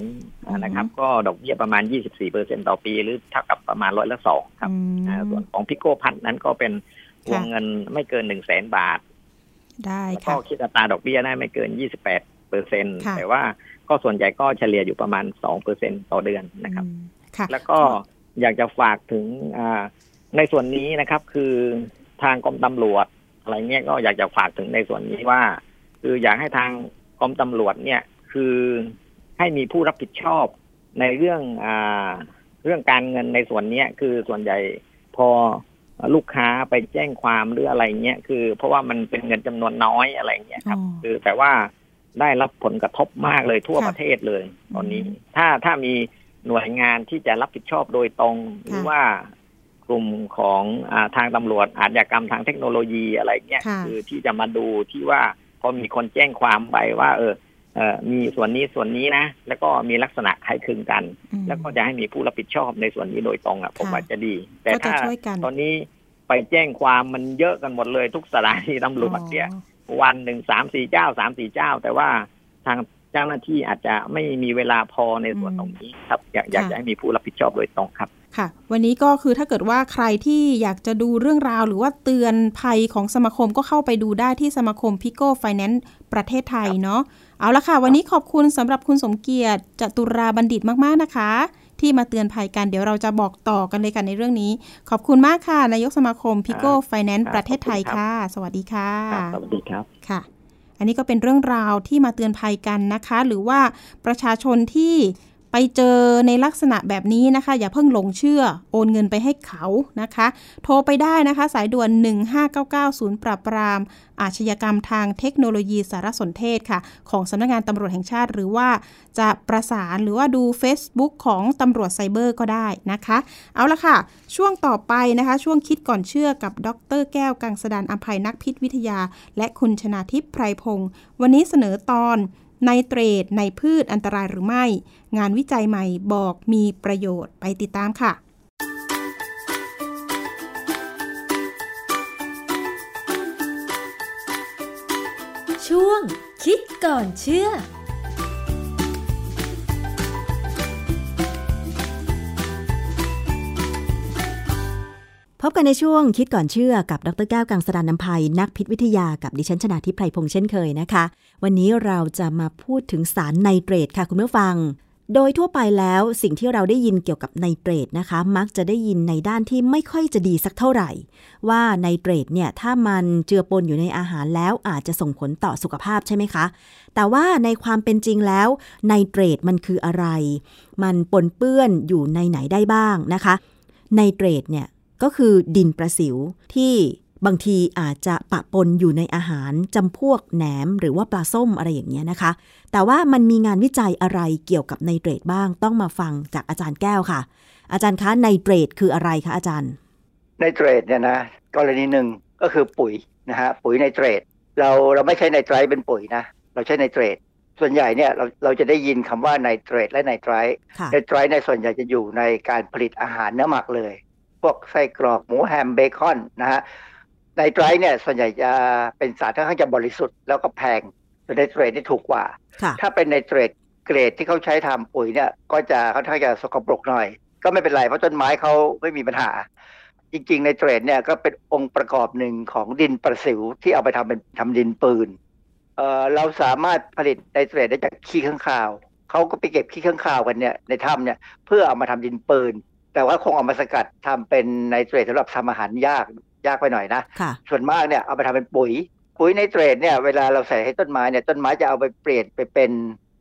อือฮึนะครับ ก็ดอกเบี้ยประมาณยี่สิบสี่เปอร์เซ็นต่อปี หรือเท่ากับประมาณร้อยละสองครับอืมอ่าส่วนของพิโก้พลัสนั้นก็เป็นวค่ะงเงินไม่เกินหนึ่งแสนบาท ได้แล้วก็ค่ะคิดอัตราดอกเบี้ยได้ไม่เกิน 28เปอร์เซ็นค่ะแต่ว่าก็ส่วนใหญ่ก็เฉลี่ยอยู่ประมาณ2เปอร์เซ็นต่อเดือนนะครับอืมค่ะแล้วก็อยากจะฝากถึงอ่าในส่วนนี้นะครับ คือทางกรมตำรวจอะไรเงี้ยก็อยากจะฝากถึงในส่วนนี้ว่า คืออยากให้ทาง กรมตำรวจเนี่ยคือให้มีผู้รับผิดชอบในเรื่องอ่าเรื่องการเงินในส่วนเนี้ยคือส่วนใหญ่พอลูกค้าไปแจ้งความหรืออะไรเงี้ยคือ เพราะว่ามันเป็นเงินจำนวนน้อยอะไรเงี้ยครับอ๋อคือแต่ว่าได้รับผลกระทบมากเลยทั่วค่ะประเทศเลย ตอนนี้อืมถ้าถ้ามีหน่วยงานที่จะรับผิดชอบโดยตรง หรือว่ากลุ่มของอทางตำรวจอาชญากรรมทางเทคโนโลยีอะไรเงี้ยคือที่จะมาดูที่ว่า พอมีคนแจ้งความไปว่า เออเออมีส่วนนี้ส่วนนี้นะ แล้วก็มีลักษณะคล้ายคลึงกัน แล้วก็จะให้มีผู้รับผิดชอบในส่วนนี้โดยตรงอะผมว่าจะดี แต่ถ้าตอนนี้ไปแจ้งความมันเยอะกันหมดเลยทุกสถานีตำรวจเนี่ยวันหนึ่งสามสี่เจ้าสามสี่เจ้า แต่ว่าทางเจ้าหน้าที่อาจจะไม่มีเวลาพอในส่วนตรงนี้ครับ อยากอยากจะให้มีผู้รับผิดชอบโดยตรงครับ ค่ะ วันนี้ก็คือถ้าเกิดว่าใครที่อยากจะดูเรื่องราว หรือว่าเตือนภัยของสมาคมก็เข้าไปดูได้ที่สมาคมพิโก้ไฟแนนซ์ประเทศไทยเนาะเอาละค่ะ วันนี้ขอบคุณสำหรับคุณสมเกียรติจตุราบัณฑิตมากๆนะคะ ที่มาเตือนภัยกันเดี๋ยวเราจะบอกต่อกันเลยกันในเรื่องนี้ ขอบคุณมากค่ะนายกสมาคมพิโก้ไฟแนนซ์ประเทศไทยค่ะ สวัสดีค่ะสวัสดีครับค่ะ อันนี้ก็เป็นเรื่องราวที่มาเตือนภัยกันนะคะ หรือว่าประชาชนที่ ไปเจอในลักษณะแบบนี้นะคะ อย่าเพิ่งหลงเชื่อโอนเงินไปให้เขานะคะ โทรไปได้นะคะ สายด่วน 1599ศูนย์ปราบปราม อาชญากรรมทางเทคโนโลยีสารสนเทศค่ะ ของสำนักงงานตำรวจแห่งชาติ หรือว่าจะประสานหรือว่าดู Facebook ของตำรวจไซเบอร์ก็ได้นะคะ เอาละค่ะ ช่วงต่อไปนะคะ ช่วงคิดก่อนเชื่อกับดร แก้วกังสดานอภัยนักพิษวิทยา และคุณชนาทิพย์ไพรพงศ์วันนี้เสนอตอน ไนเตรตในพืชอันตรายหรือไม่ งานวิจัยใหม่บอกมีประโยชน์ไปติดตามค่ะ ช่วงคิดก่อนเชื่อ บกันในช่วงคิดก่อนเชื่อกับดรแก้วกังสดานนภัยนักพิษวิทยากับดิฉันชนาทิพไพรพงษ์เช่นเคยนะคะ วันนี้เราจะมาพูดถึงสารไนเตรตค่ะคุณผู้ฟัง โดยทั่วไปแล้วสิ่งที่เราได้ยินเกี่ยวกับไนเตรตนะคะ มักจะได้ยินในด้านที่ไม่ค่อยจะดีสักเท่าไหร่ ว่าไนเตรตเนี่ยถ้ามันเจือปนอยู่ในอาหารแล้วอาจจะส่งผลต่อสุขภาพใช่ไหมคะ แต่ว่าในความเป็นจริงแล้วไนเตรตมันคืออะไร มันปนเปื้อนอยู่ในไหนได้บ้างนะคะไนเตรตเนี่ย ก็คือดินประสิวที่บางทีอาจจะปะปนอยู่ในอาหารจำพวกแหนมหรือว่าปลาส้มอะไรอย่างเงี้ยนะคะ แต่ว่ามันมีงานวิจัยอะไรเกี่ยวกับไนเตรตบ้างต้องมาฟังจากอาจารย์แก้วค่ะ อาจารย์คะไนเตรตคืออะไรคะอาจารย์ไนเตรตเนี่ยนะกรณีหนึ่งก็คือปุ๋ยนะฮะปุ๋ยไนเตรตเราเราไม่ใช่ไนไตรต์เป็นปุ๋ยนะเราใช้ไนเตรตส่วนใหญ่เนี่ยเราเราจะได้ยินคำว่าไนเตรตและไนไตรต์ไนไตรต์ในส่วนใหญ่จะอยู่ในการผลิตอาหารเนื้อหมักเลย พวกไส้กรอกหมูแฮมเบคอนนะฮะไนไตรต์เนี่ยส่วนใหญ่จะเป็นสารค่อนข้างจะบริสุทธิ์แล้วก็แพงส่วนไนเตรตนี่ถูกกว่า ถ้าเป็นไนเตรตเกรดที่เขาใช้ทำปุ๋ยเนี่ยก็จะค่อนข้างจะสกปรกหน่อย ก็ไม่เป็นไรเพราะต้นไม้เขาไม่มีปัญหา จริง ๆ ไนเตรตเนี่ยก็เป็นองค์ประกอบหนึ่งของดินประสิวที่เอาไปทำเป็นทำดินปืนเราสามารถผลิตไนเตรตได้จากขี้ค้างคาวเขาก็ไปเก็บขี้ค้างคาวกันเนี่ยในถ้ำเนี่ยเพื่อเอามาทำดินปืน แต่ว่าคงเอามาสกัดทำเป็นไนเตรตสำหรับทำอาหารยากยากไปหน่อยนะะส่วนมากเนี่ยเอาไปทำเป็นปุ๋ย ปุ๋ยไนเตรตเนี่ยเวลาเราใส่ให้ต้นไม้เนี่ยต้นไม้จะเอาไปเปลี่ยนไปเป็น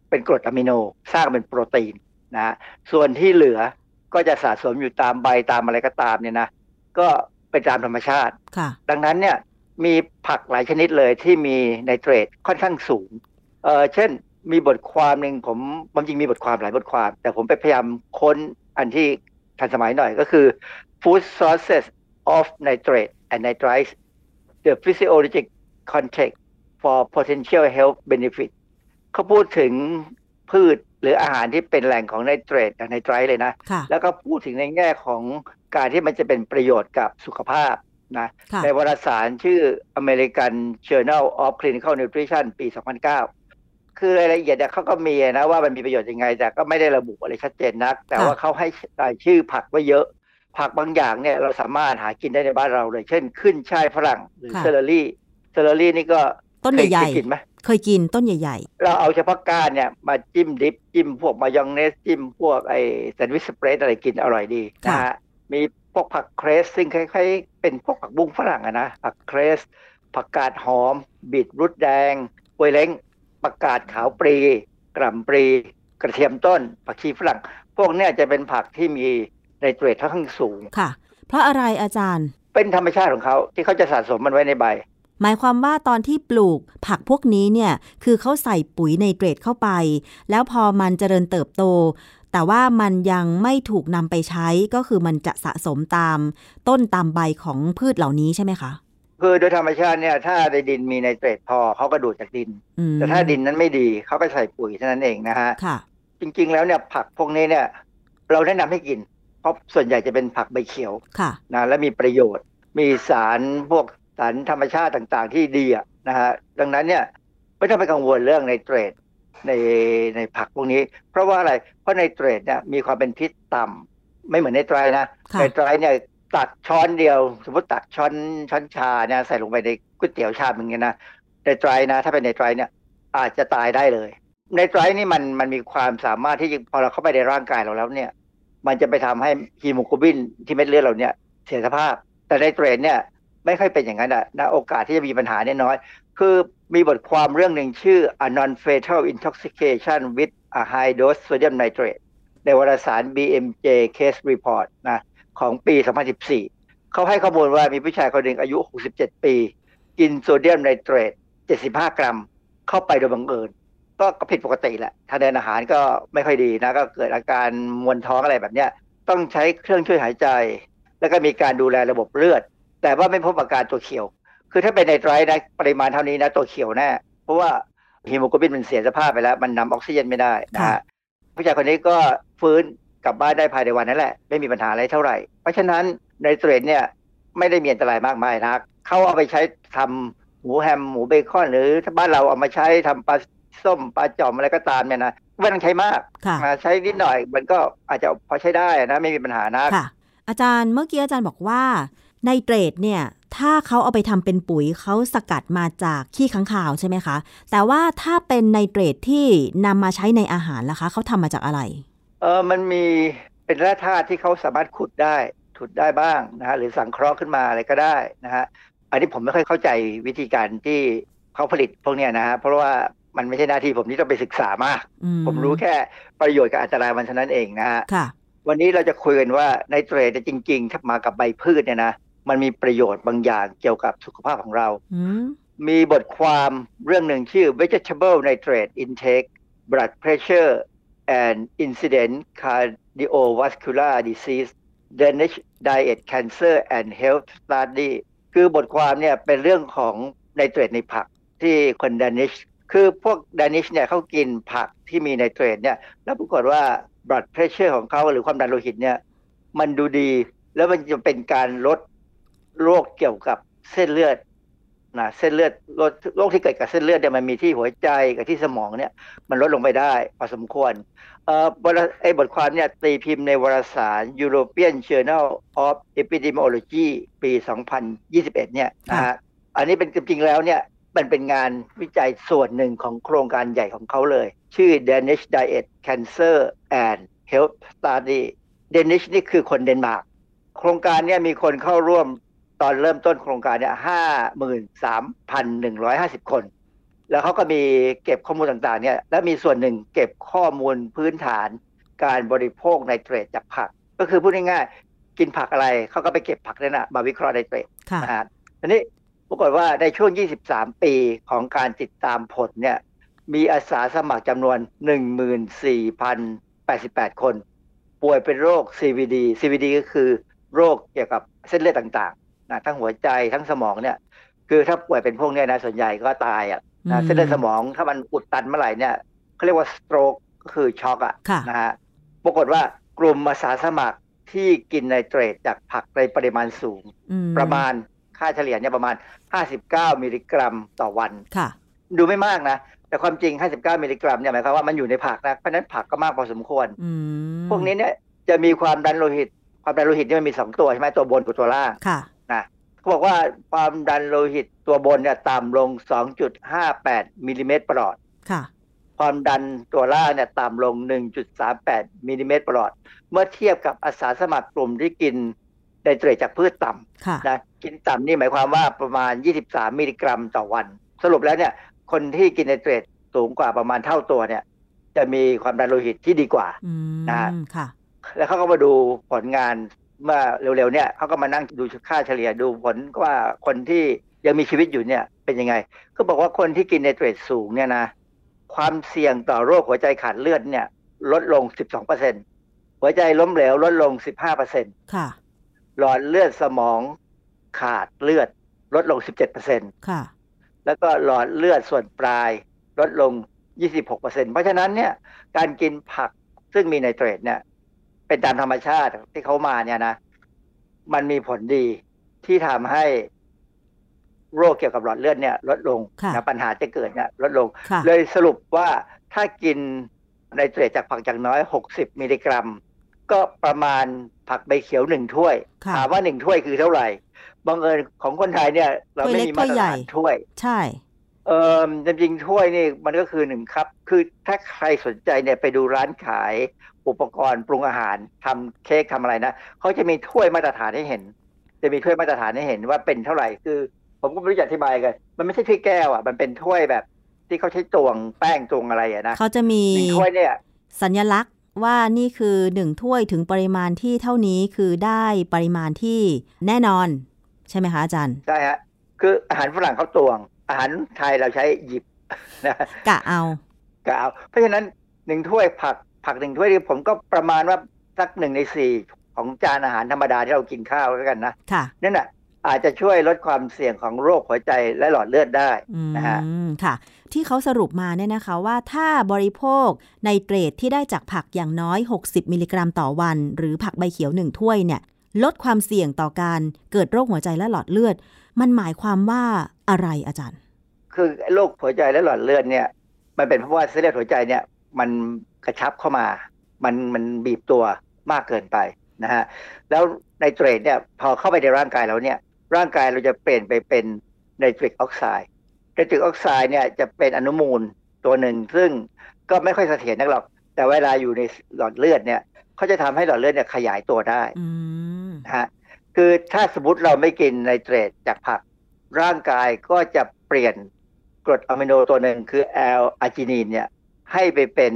เป็นกรดอะมิโนสร้างเป็นโปรตีนนะส่วนที่เหลือก็จะสะสมอยู่ตามใบตามอะไรก็ตามเนี่ยนะก็เป็นตามธรรมชาติ ดังนั้นเนี่ยมีผักหลายชนิดเลยที่มีไนเตรตค่อนข้างสูงเออเช่นมีบทความหนึ่งผมบางจริงมีบทความหลายบทความ แต่ผมไปพยายามค้นอันที่ ทันสมัยหน่อยก็คือ food sources of nitrate and nitrites the physiologic context for potential health benefit เขาพูดถึงพืชหรืออาหารที่เป็นแหล่งของไนเตรตกับไนไตรเลยนะ แล้วก็พูดถึงในแง่ของการที่มันจะเป็นประโยชน์กับสุขภาพนะในวารสารชื่อ American Journal of Clinical Nutrition ปี 2009 คือรายละเอียดเนี่ยเขาก็มีนะว่ามันมีประโยชน์ยังไง แต่ก็ไม่ได้ระบุอะไรชัดเจนนัก แต่ว่าเขาให้รายชื่อผักไว้เยอะ ผักบางอย่างเนี่ยเราสามารถหากินได้ในบ้านเราเลย เช่น คื่นช่ายฝรั่งหรือ celery celery นี่ก็ต้นใหญ่ๆกินไหมเคยกินต้นใหญ่ๆ เราเอาเฉพาะก้านเนี่ยมาจิ้ม dip จิ้มพวกมายองเนสจิ้มพวกไอ sandwich spread อะไรกินอร่อยดีนะฮะมีพวกผัก cress ซึ่งคล้ายๆเป็นพวกผักบุ้งฝรั่งอะนะผัก cress ผักกาดหอม บีทรูทแดงกล้วยเล้ง ผักกาดขาวปลีกล่ำปรีกระเทียมต้น ผักชีฝรั่ง พวกนี้จะเป็นผักที่มีในเตรดค่อนข้างสูงค่ะ เพราะอะไรอาจารย์ เป็นธรรมชาติของเขาที่เขาจะสะสมมันไว้ในใบ หมายความว่าตอนที่ปลูกผักพวกนี้เนี่ย คือเขาใส่ปุ๋ยไนเตรตเข้าไป แล้วพอมันเจริญเติบโต แต่ว่ามันยังไม่ถูกนำไปใช้ก็คือมันจะสะสมตาม ต้นตามใบของพืชเหล่านี้ใช่ไหมคะ คือโดยธรรมชาติเนี่ย ถ้าในดินมีไนเตรตพอเขาก็ดูดจากดินอืมแต่ถ้าดินนั้นไม่ดีเขาก็ใส่ปุ๋ยเท่านั้นเองนะฮะค่ะจริง ๆ แล้วเนี่ยผักพวกนี้เนี่ย เราแนะนำให้กิน เพราะส่วนใหญ่จะเป็นผักใบเขียวค่ะนะและมีประโยชน์ มีสารพวกสารธรรมชาติต่างๆ ที่ดีอะนะฮะดังนั้นเนี่ยไม่ต้องไปกังวลเรื่องไนเตรตในในผักพวกนี้ เพราะว่าอะไรเพราะไนเตรตเนี่ยมีความเป็นพิษต่ำไม่เหมือนไนไตรนะค่ะไนไตรเนี่ย ตักช้อนเดียว สมมติตักช้อนช้อนชาเนี่ยใส่ลงไปในก๋วยเตี๋ยวชามอย่างเงี้ยนะไนไตรนะ ถ้าเป็นไนไตรเนี่ย อาจจะตายได้เลยไนไตรนี่มันมันมีความสามารถที่พอเราเข้าไปในร่างกายเราแล้วเนี่ย มันจะไปทำให้ฮีโมโกลบินที่เม็ดเลือดเราเนี่ย เสียสภาพ แต่ไนเตรตเนี่ยไม่ค่อยเป็นอย่างนั้นอะนะโอกาสที่จะมีปัญหาเนี่ยน้อย คือมีบทความเรื่องหนึ่งชื่อ a non-fatal intoxication with a high dose sodium nitrate ในวารสาร BMJ Case Report นะ ของปี 2014 เขาให้ข้อมูลว่ามีผู้ชายคนหนึ่งอายุ 67 ปี กินโซเดียมไนเตรต 75 กรัม เข้าไปโดยบังเอิญก็ก็ผิดปกติแหละ ทางเดินอาหารก็ไม่ค่อยดีนะ ก็เกิดอาการมวนท้องอะไรแบบเนี้ย ต้องใช้เครื่องช่วยหายใจ แล้วก็มีการดูแลระบบเลือด แต่ว่าไม่พบอาการตัวเขียว คือถ้าเป็นไนไตรท์นะปริมาณเท่านี้นะตัวเขียวแน่เพราะว่าฮีโมโกลบินมันเสียสภาพไปแล้ว มันนำออกซิเจนไม่ได้นะค่ะฮะผู้ชายคนนี้ก็ฟื้น กลับบ้านได้ภายในวันนั้นแหละ ไม่มีปัญหาอะไรเท่าไหร่ เพราะฉะนั้นไนเตรตเนี่ยไม่ได้มีอันตรายมากมายนักเขาเอาไปใช้ทำหมูแฮมหมูเบคอน หรือถ้าบ้านเราเอามาใช้ทำปลาส้มปลาจอมอะไรก็ตามเนี่ยนะไม่ต้องใช้มากค่ะนะใช้นิดหน่อยมันก็อาจจะพอใช้ได้นะไม่มีปัญหานะค่ะ อาจารย์เมื่อกี้อาจารย์บอกว่าไนเตรตเนี่ยถ้าเขาเอาไปทำเป็นปุ๋ยเขาสกัดมาจากขี้ค้างคาวใช่ไหมคะ แต่ว่าถ้าเป็นไนเตรตที่นำมาใช้ในอาหารล่ะคะเขาทำมาจากอะไร เออมันมีเป็นแร่ธาตุที่เขาสามารถขุดได้ขุดได้บ้างนะฮะหรือสังเคราะห์ขึ้นมาอะไรก็ได้นะฮะอันนี้ผมไม่ค่อยเข้าใจวิธีการที่เขาผลิตพวกเนี้ยนะฮะเพราะว่ามันไม่ใช่หน้าที่ผมที่ต้องไปศึกษามากอืผมรู้แค่ประโยชน์กับอันตรายมันเท่านั้นเองนะฮะค่ะวันนี้เราจะคุยกันว่าไนเตรตเนี่ยจริงๆถ้ามากับใบพืชเนี่ยนะมันมีประโยชน์บางอย่างเกี่ยวกับสุขภาพของเราอืมมีบทความเรื่องหนึ่งชื่อ vegetable nitrate intake blood pressure and incident cardiovascular disease Danish diet cancer and health study คือบทความเนี่ยเป็นเรื่องของไนเตรตในผักที่คนดานิชคือพวกดานิชเนี่ยเขากินผักที่มีไนเตรตเนี่ยแล้วปรากฏว่า blood pressure ของเขาหรือความดันโลหิตเนี่ยมันดูดี แล้วมันจะเป็นการลดโรคเกี่ยวกับเส้นเลือด นะเส้นเลือดโรคโรคที่เกิดกับเส้นเลือดเนี่ยมันมีที่หัวใจกับที่สมองเนี่ย มันลดลงไปได้พอสมควรเอ่อบทไอ้บทความเนี่ยตีพิมพ์ในวารสาร European Journal of Epidemiology ปี 2021 เนี่ยนะฮะอันนี้เป็นจริงๆแล้วเนี่ยมันเป็นงานวิจัยส่วนหนึ่งของโครงการใหญ่ของเขาเลย ชื่อ Danish Diet Cancer and Health Study Danish นี่คือคนเดนมาร์กโครงการเนี่ยมีคนเข้าร่วม ตอนเริ่มต้นโครงการเนี่ยห้าหมื่นสามพันหนึ่งร้อยห้าสิบคน แล้วเขาก็มีเก็บข้อมูลต่างๆเนี่ยและมีส่วนหนึ่งเก็บข้อมูลพื้นฐานการบริโภคไนเตรตจากผัก ก็คือพูดง่ายๆกินผักอะไรเขาก็ไปเก็บผักนั่นนะมาวิเคราะห์ไนเตรตค่ะนะฮะทีนี้ปรากฏว่าในช่วง 23 ปีของการติดตามผลเนี่ยมีอาสาสมัครจำนวน 14,088 คน ป่วยเป็นโรค CVD CVD ก็คือโรคเกี่ยวกับเส้นเลือดต่างๆ นะทั้งหัวใจทั้งสมองเนี่ย คือถ้าป่วยเป็นพวกเนี้ยนะส่วนใหญ่ก็ตายอะอืนะมเส้นเลือดสมองถ้ามันอุดตันเมื่อไหร่เนี่ยเขาเรียกว่าสโตรกก็คือช็อกอะค่ะนะฮะปรากฏว่ากลุ่มอาสาสมัครที่กินไนเตรตจากผักในปริมาณสูงอืประมาณค่าเฉลี่ยเนี่ยประมาณ 59 มิลลิกรัมต่อวันค่ะดูไม่มากนะ แต่ความจริง 59 มิลลิกรัมเนี่ยหมายความว่ามันอยู่ในผักนะเพราะฉะนั้นผักก็มากพอสมควรอืมพวกนี้เนี่ยจะมีความดันโลหิต ความดันโลหิตเนี่ยมันมี2ตัวใช่ไหมตัวบนกับตัวล่างค่ะนะ เขาบอกว่าความดันโลหิตตัวบนเนี่ยต่ำลง 2.58มิลลิเมตรประหลอดค่ะ ความดันตัวล่างเนี่ยต่ำลง 1.38มิลลิเมตรประหลอด เมื่อเทียบกับอาสาสมัครกลุ่มที่กินไนเตรตจากพืชต่ำค่ะนะกินต่ำนี่หมายความว่าประมาณ 23 มิลลิกรัมต่อวัน สรุปแล้วเนี่ย คนที่กินไนเตรตสูงกว่าประมาณเท่าตัวเนี่ย จะมีความดันโลหิตที่ดีกว่าอืมนะค่ะแล้วเขาก็มาดูผลงาน เมื่อเร็วๆเนี่ยเขาก็มานั่งดูค่าเฉลี่ยดูผลว่าคนที่ยังมีชีวิตอยู่เนี่ยเป็นยังไง ก็บอกว่าคนที่กินไนเตรตสูงเนี่ยนะความเสี่ยงต่อโรคหัวใจขาดเลือดเนี่ย ลดลง 12เปอร์เซ็นหัวใจล้มเหลวลดลง 15เปอร์เซ็นค่ะ หลอดเลือดสมองขาดเลือดลดลง 17เปอร์เซ็นค่ะ แล้วก็หลอดเลือดส่วนปลายลดลง 26เปอร์เซ็นเพราะฉะนั้นเนี่ยการกินผักซึ่งมีไนเตรตเนี่ย เป็นตามธรรมชาติที่เขามาเนี่ยนะ มันมีผลดีที่ทำให้โรคเกี่ยวกับหลอดเลือดเนี่ย ลดลงค่ะนะปัญหาจะเกิดเนี่ยลดลงค่ะเลยสรุปว่าถ้ากินไนเตรตจากผักอย่างน้อย 60 มิลลิกรัม ก็ประมาณผักใบเขียวหนึ่งถ้วยค่ะถามว่าหนึ่งถ้วยคือเท่าไหร่บังเอิญของคนไทยเนี่ย เราไม่มีมาตรฐานถ้วย ใช่ เออจริงๆถ้วยนี่มันก็คือหนึ่งครับ คือถ้าใครสนใจเนี่ยไปดูร้านขาย อุปกรณ์ปรุงอาหารทำเค้กทำอะไรนะเขาจะมีถ้วยมาตรฐานให้เห็น จะมีถ้วยมาตรฐานให้เห็นว่าเป็นเท่าไหร่คือ ผมก็ไม่รู้จะอธิบายกัน มันไม่ใช่ถ้วยแก้วอะมันเป็นถ้วยแบบ ที่เขาใช้ตวงแป้งตวงอะไรอะนะเขาจะมีหนึ่งถ้วยเนี่ยสัญลักษณ์ว่านี่คือหนึ่งถ้วยถึงปริมาณที่เท่านี้คือได้ปริมาณที่แน่นอน ใช่ไหมคะอาจารย์ใช่ฮะคืออาหารฝรั่งเขาตวง อาหารไทยเราใช้หยิบนะกะเอากเอาเพราะฉะนั้นหนึ่งถ้วยผัก ผักหนึ่งถ้วยนี่ผมก็ประมาณว่าสักหนึ่งในสี่ของจานอาหารธรรมดาที่เรากินข้าวแล้วกันนะค่ะนั่นน่ะอาจจะช่วยลดความเสี่ยงของโรคหัวใจและหลอดเลือดได้อืมนะฮะค่ะ ที่เขาสรุปมาเนี่ยนะคะว่าถ้าบริโภคไนเตรตที่ได้จากผักอย่างน้อย 60 มิลลิกรัมต่อวัน หรือผักใบเขียวหนึ่งถ้วยเนี่ย ลดความเสี่ยงต่อการเกิดโรคหัวใจและหลอดเลือด มันหมายความว่าอะไรอาจารย์ คือโรคหัวใจและหลอดเลือดเนี่ย มันเป็นเพราะว่าเส้นเลือดหัวใจเนี่ย มันกระชับเข้ามา มันมันบีบตัวมากเกินไปนะฮะแล้วไนเตรตเนี่ยพอเข้าไปในร่างกายเราเนี่ยร่างกายเราจะเปลี่ยนไปเป็นไนตริกออกไซด์ไนตริกออกไซด์เนี่ยจะเป็นอนุมูลตัวหนึ่งซึ่งก็ไม่ค่อยเสถียรนักหรอก แต่เวลาอยู่ในหลอดเลือดเนี่ยเขาจะทำให้หลอดเลือดเนี่ยขยายตัวได้อืมนะฮะคือถ้าสมมติเราไม่กินไนเตรตจากผัก ร่างกายก็จะเปลี่ยนกรดอะมิโนตัวหนึ่งคือแอลอาร์จินีนเนี่ย ให้ไปเป็น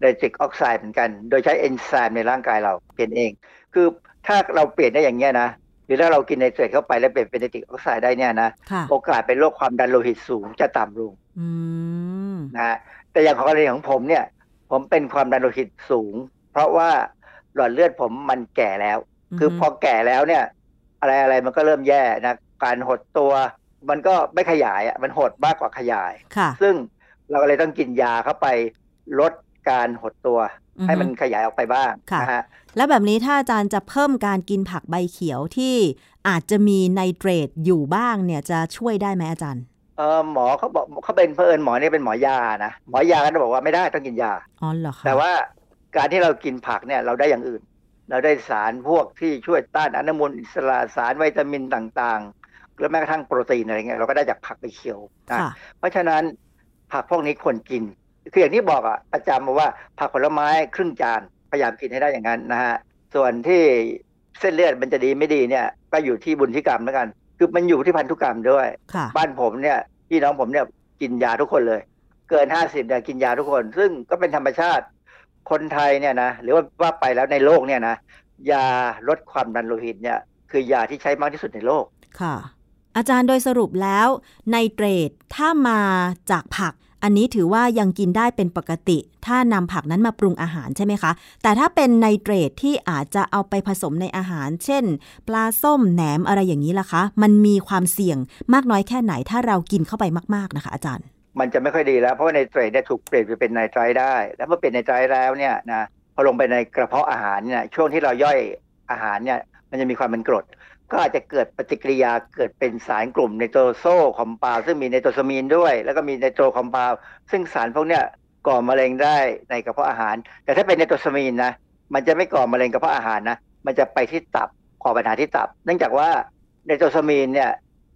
ไนตริกออกไซด์เหมือนกัน โดยใช้เอนไซม์ในร่างกายเราเปลี่ยนเอง คือถ้าเราเปลี่ยนได้อย่างเงี้ยนะ หรือถ้าเรากินไนเตรตเข้าไปแล้วเปลี่ยนเป็นไนตริกออกไซด์ได้เนี่ยนะค่ะโอกาสเป็นโรคความดันโลหิตสูงจะต่ำลงอืมนะฮะแต่อย่างของกรณีของผมเนี่ย ผมเป็นความดันโลหิตสูง เพราะว่าหลอดเลือดผมมันแก่แล้ว คือพอแก่แล้วเนี่ย อะไรอะไรมันก็เริ่มแย่นะ การหดตัวมันก็ไม่ขยายอะ มันหดมากกว่าขยายค่ะซึ่ง เราก็เลยต้องกินยาเข้าไปลดการหดตัวอือฮึให้มันขยายออกไปบ้างค่ะนะฮะแล้วแบบนี้ถ้าอาจารย์จะเพิ่มการกินผักใบเขียวที่อาจจะมีไนเตรตอยู่บ้างเนี่ยจะช่วยได้ไหมอาจารย์เออหมอเขาบอกเขาเป็นเพอเอิญหมอเนี่ยเป็นหมอยานะหมอยาก็จะบอกว่าไม่ได้ต้องกินยาอ๋อเหรอคะแต่ว่าการที่เรากินผักเนี่ยเราได้อย่างอื่น เราได้สารพวกที่ช่วยต้านอนุมูลอิสระสารวิตามินต่างๆแล้วแม้กระทั่งโปรตีนอะไรเงี้ยเราก็ได้จากผักใบเขียวนะค่ะเพราะฉะนั้น ผักพวกนี้ควรกิน คืออย่างที่บอกอะประจำมาว่าผักผลไม้ครึ่งจานพยายามกินให้ได้อย่างนั้นนะฮะส่วนที่เส้นเลือดมันจะดีไม่ดีเนี่ยก็อยู่ที่บุญที่กรรมแล้วกัน คือมันอยู่ที่พันธุกรรมด้วยค่ะบ้านผมเนี่ยพี่น้องผมเนี่ยกินยาทุกคนเลย เกินห้าสิบเนี่ยกินยาทุกคน ซึ่งก็เป็นธรรมชาติคนไทยเนี่ยนะหรือว่าว่าไปแล้วในโลกเนี่ยนะยาลดความดันโลหิตเนี่ย คือยาที่ใช้มากที่สุดในโลกค่ะ อาจารย์โดยสรุปแล้วไนเตรตถ้ามาจากผัก อันนี้ถือว่ายังกินได้เป็นปกติ ถ้านำผักนั้นมาปรุงอาหารใช่ไหมคะ แต่ถ้าเป็นไนเตรตที่อาจจะเอาไปผสมในอาหาร เช่น ปลาส้มแหนมอะไรอย่างนี้ล่ะคะ มันมีความเสี่ยงมากน้อยแค่ไหนถ้าเรากินเข้าไปมากๆนะคะ อาจารย์ มันจะไม่ค่อยดีแล้วเพราะว่าไนเตรตเนี่ยถูกเปลี่ยนไปเป็นไนไตรได้ แล้วเมื่อเปลี่ยนไนไตรแล้วเนี่ยนะพอลงไปในกระเพาะอาหารเนี่ยช่วงที่เราย่อยอาหารเนี่ยมันจะมีความเป็นกรด ก็อาจจะเกิดปฏิกิริยาเกิดเป็นสารกลุ่มไนโตรโซคอมเพลซึ่งมีไนโตรซามีนด้วย แล้วก็มีไนโตรคอมเพลซึ่งสารพวกเนี้ยก่อมะเร็งได้ในกระเพาะอาหาร แต่ถ้าเป็นไนโตรซามีนนะมันจะไม่ก่อมะเร็งกระเพาะอาหารนะมันจะไปที่ตับก่อปัญหาที่ตับ เนื่องจากว่าไนโตรซามีนเนี่ย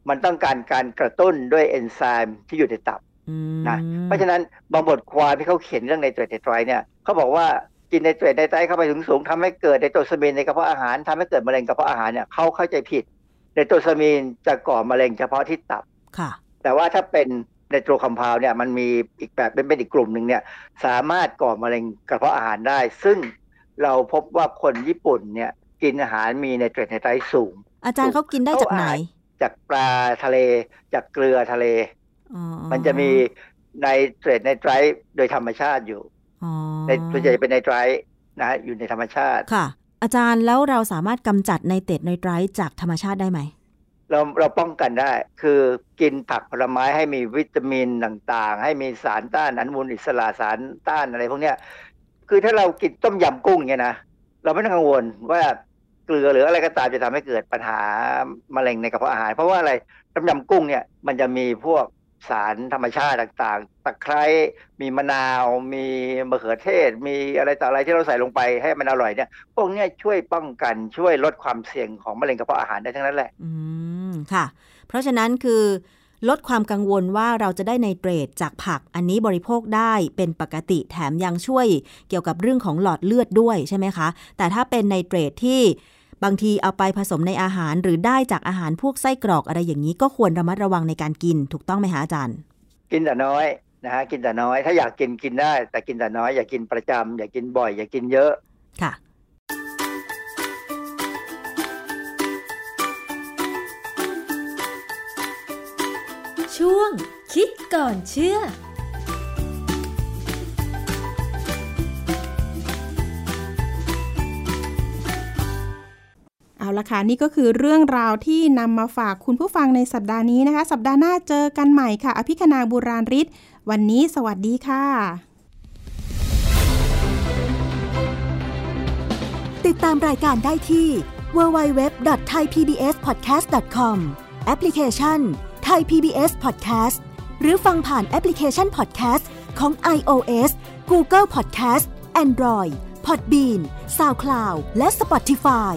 มันต้องการการกระตุ้นด้วยเอนไซม์ที่อยู่ในตับอืมนะเพราะฉะนั้นบางบทความที่เขาเขียนเรื่องไนเตรตไนไตรท์เนี่ยเขาบอกว่า กินไนเตรตไนไตรท์เข้าไปถึงสูงๆทำให้เกิดไนโตรซามีนในกระเพาะอาหารทำให้เกิดมะเร็งกระเพาะอาหารเนี่ยเขาเข้าใจผิดไนโตรซามีนจะก่อมะเร็งเฉพาะที่ตับค่ะ แต่ว่าถ้าเป็นไนโตร compound เนี่ยมันมีอีกแบบเป็นเป็นอีกกลุ่มหนึ่งเนี่ยสามารถก่อมะเร็งกระเพาะอาหารได้ ซึ่งเราพบว่าคนญี่ปุ่นเนี่ยกินอาหารมีไนเตรตไนไตรท์สูง อาจารย์เขากินได้จากไหน จากปลาทะเลจากเกลือทะเลอ๋อมันจะมีไนเตรตไนไตรท์โดยธรรมชาติอยู่อ๋อ ในส่วนใหญ่จะเป็นไนไตรท์นะฮะอยู่ในธรรมชาติค่ะ อาจารย์แล้วเราสามารถกำจัดไนเตรตไนไตรท์จากธรรมชาติได้ไหมเราเราป้องกันได้ คือกินผักผลไม้ให้มีวิตามินต่างๆ ให้มีสารต้านอนุมูลอิสระสารต้านอะไรพวกเนี้ยคือถ้าเรากินต้มยำกุ้งเนี่ยนะเราไม่ต้องกังวลว่าเกลือหรืออะไรก็ตามจะทำให้เกิดปัญหามะเร็งในกระเพาะอาหาร เพราะว่าอะไรต้มยำกุ้งเนี่ยมันจะมีพวก สารธรรมชาติต่างๆ ตะไคร้มีมะนาว มีมะเขือเทศ มีอะไรต่ออะไรที่เราใส่ลงไปให้มันอร่อยเนี่ย พวกนี้ช่วยป้องกันช่วยลดความเสี่ยงของมะเร็งกระเพาะอาหารได้ทั้งนั้นแหละ อืม ค่ะ เพราะฉะนั้นคือลดความกังวลว่าเราจะได้ไนเตรตจากผักอันนี้บริโภคได้เป็นปกติแถมยังช่วยเกี่ยวกับเรื่องของหลอดเลือดด้วยใช่ไหมคะ แต่ถ้าเป็นไนเตรตที่ บางทีเอาไปผสมในอาหารหรือได้จากอาหารพวกไส้กรอกอะไรอย่างนี้ก็ควรระมัดระวังในการกินถูกต้องไหมคะอาจารย์ กินแต่น้อยนะฮะกินแต่น้อย ถ้าอยากกินกินได้ แต่กินแต่น้อยอย่ากินประจำอย่ากินบ่อย อย่ากินเยอะค่ะ ช่วงคิดก่อนเชื่อ เอาละค่ะ นี่ก็คือเรื่องราวที่นำมาฝากคุณผู้ฟังในสัปดาห์นี้นะคะ สัปดาห์หน้าเจอกันใหม่ค่ะ อภิคณาบุราริศวันนี้สวัสดีค่ะ ติดตามรายการได้ที่ www.thaipbspodcast.com แอปพลิเคชัน Thai PBS Podcast หรือฟังผ่านแอปพลิเคชัน Podcast ของ iOS Google Podcast Android Podbean SoundCloud และ Spotify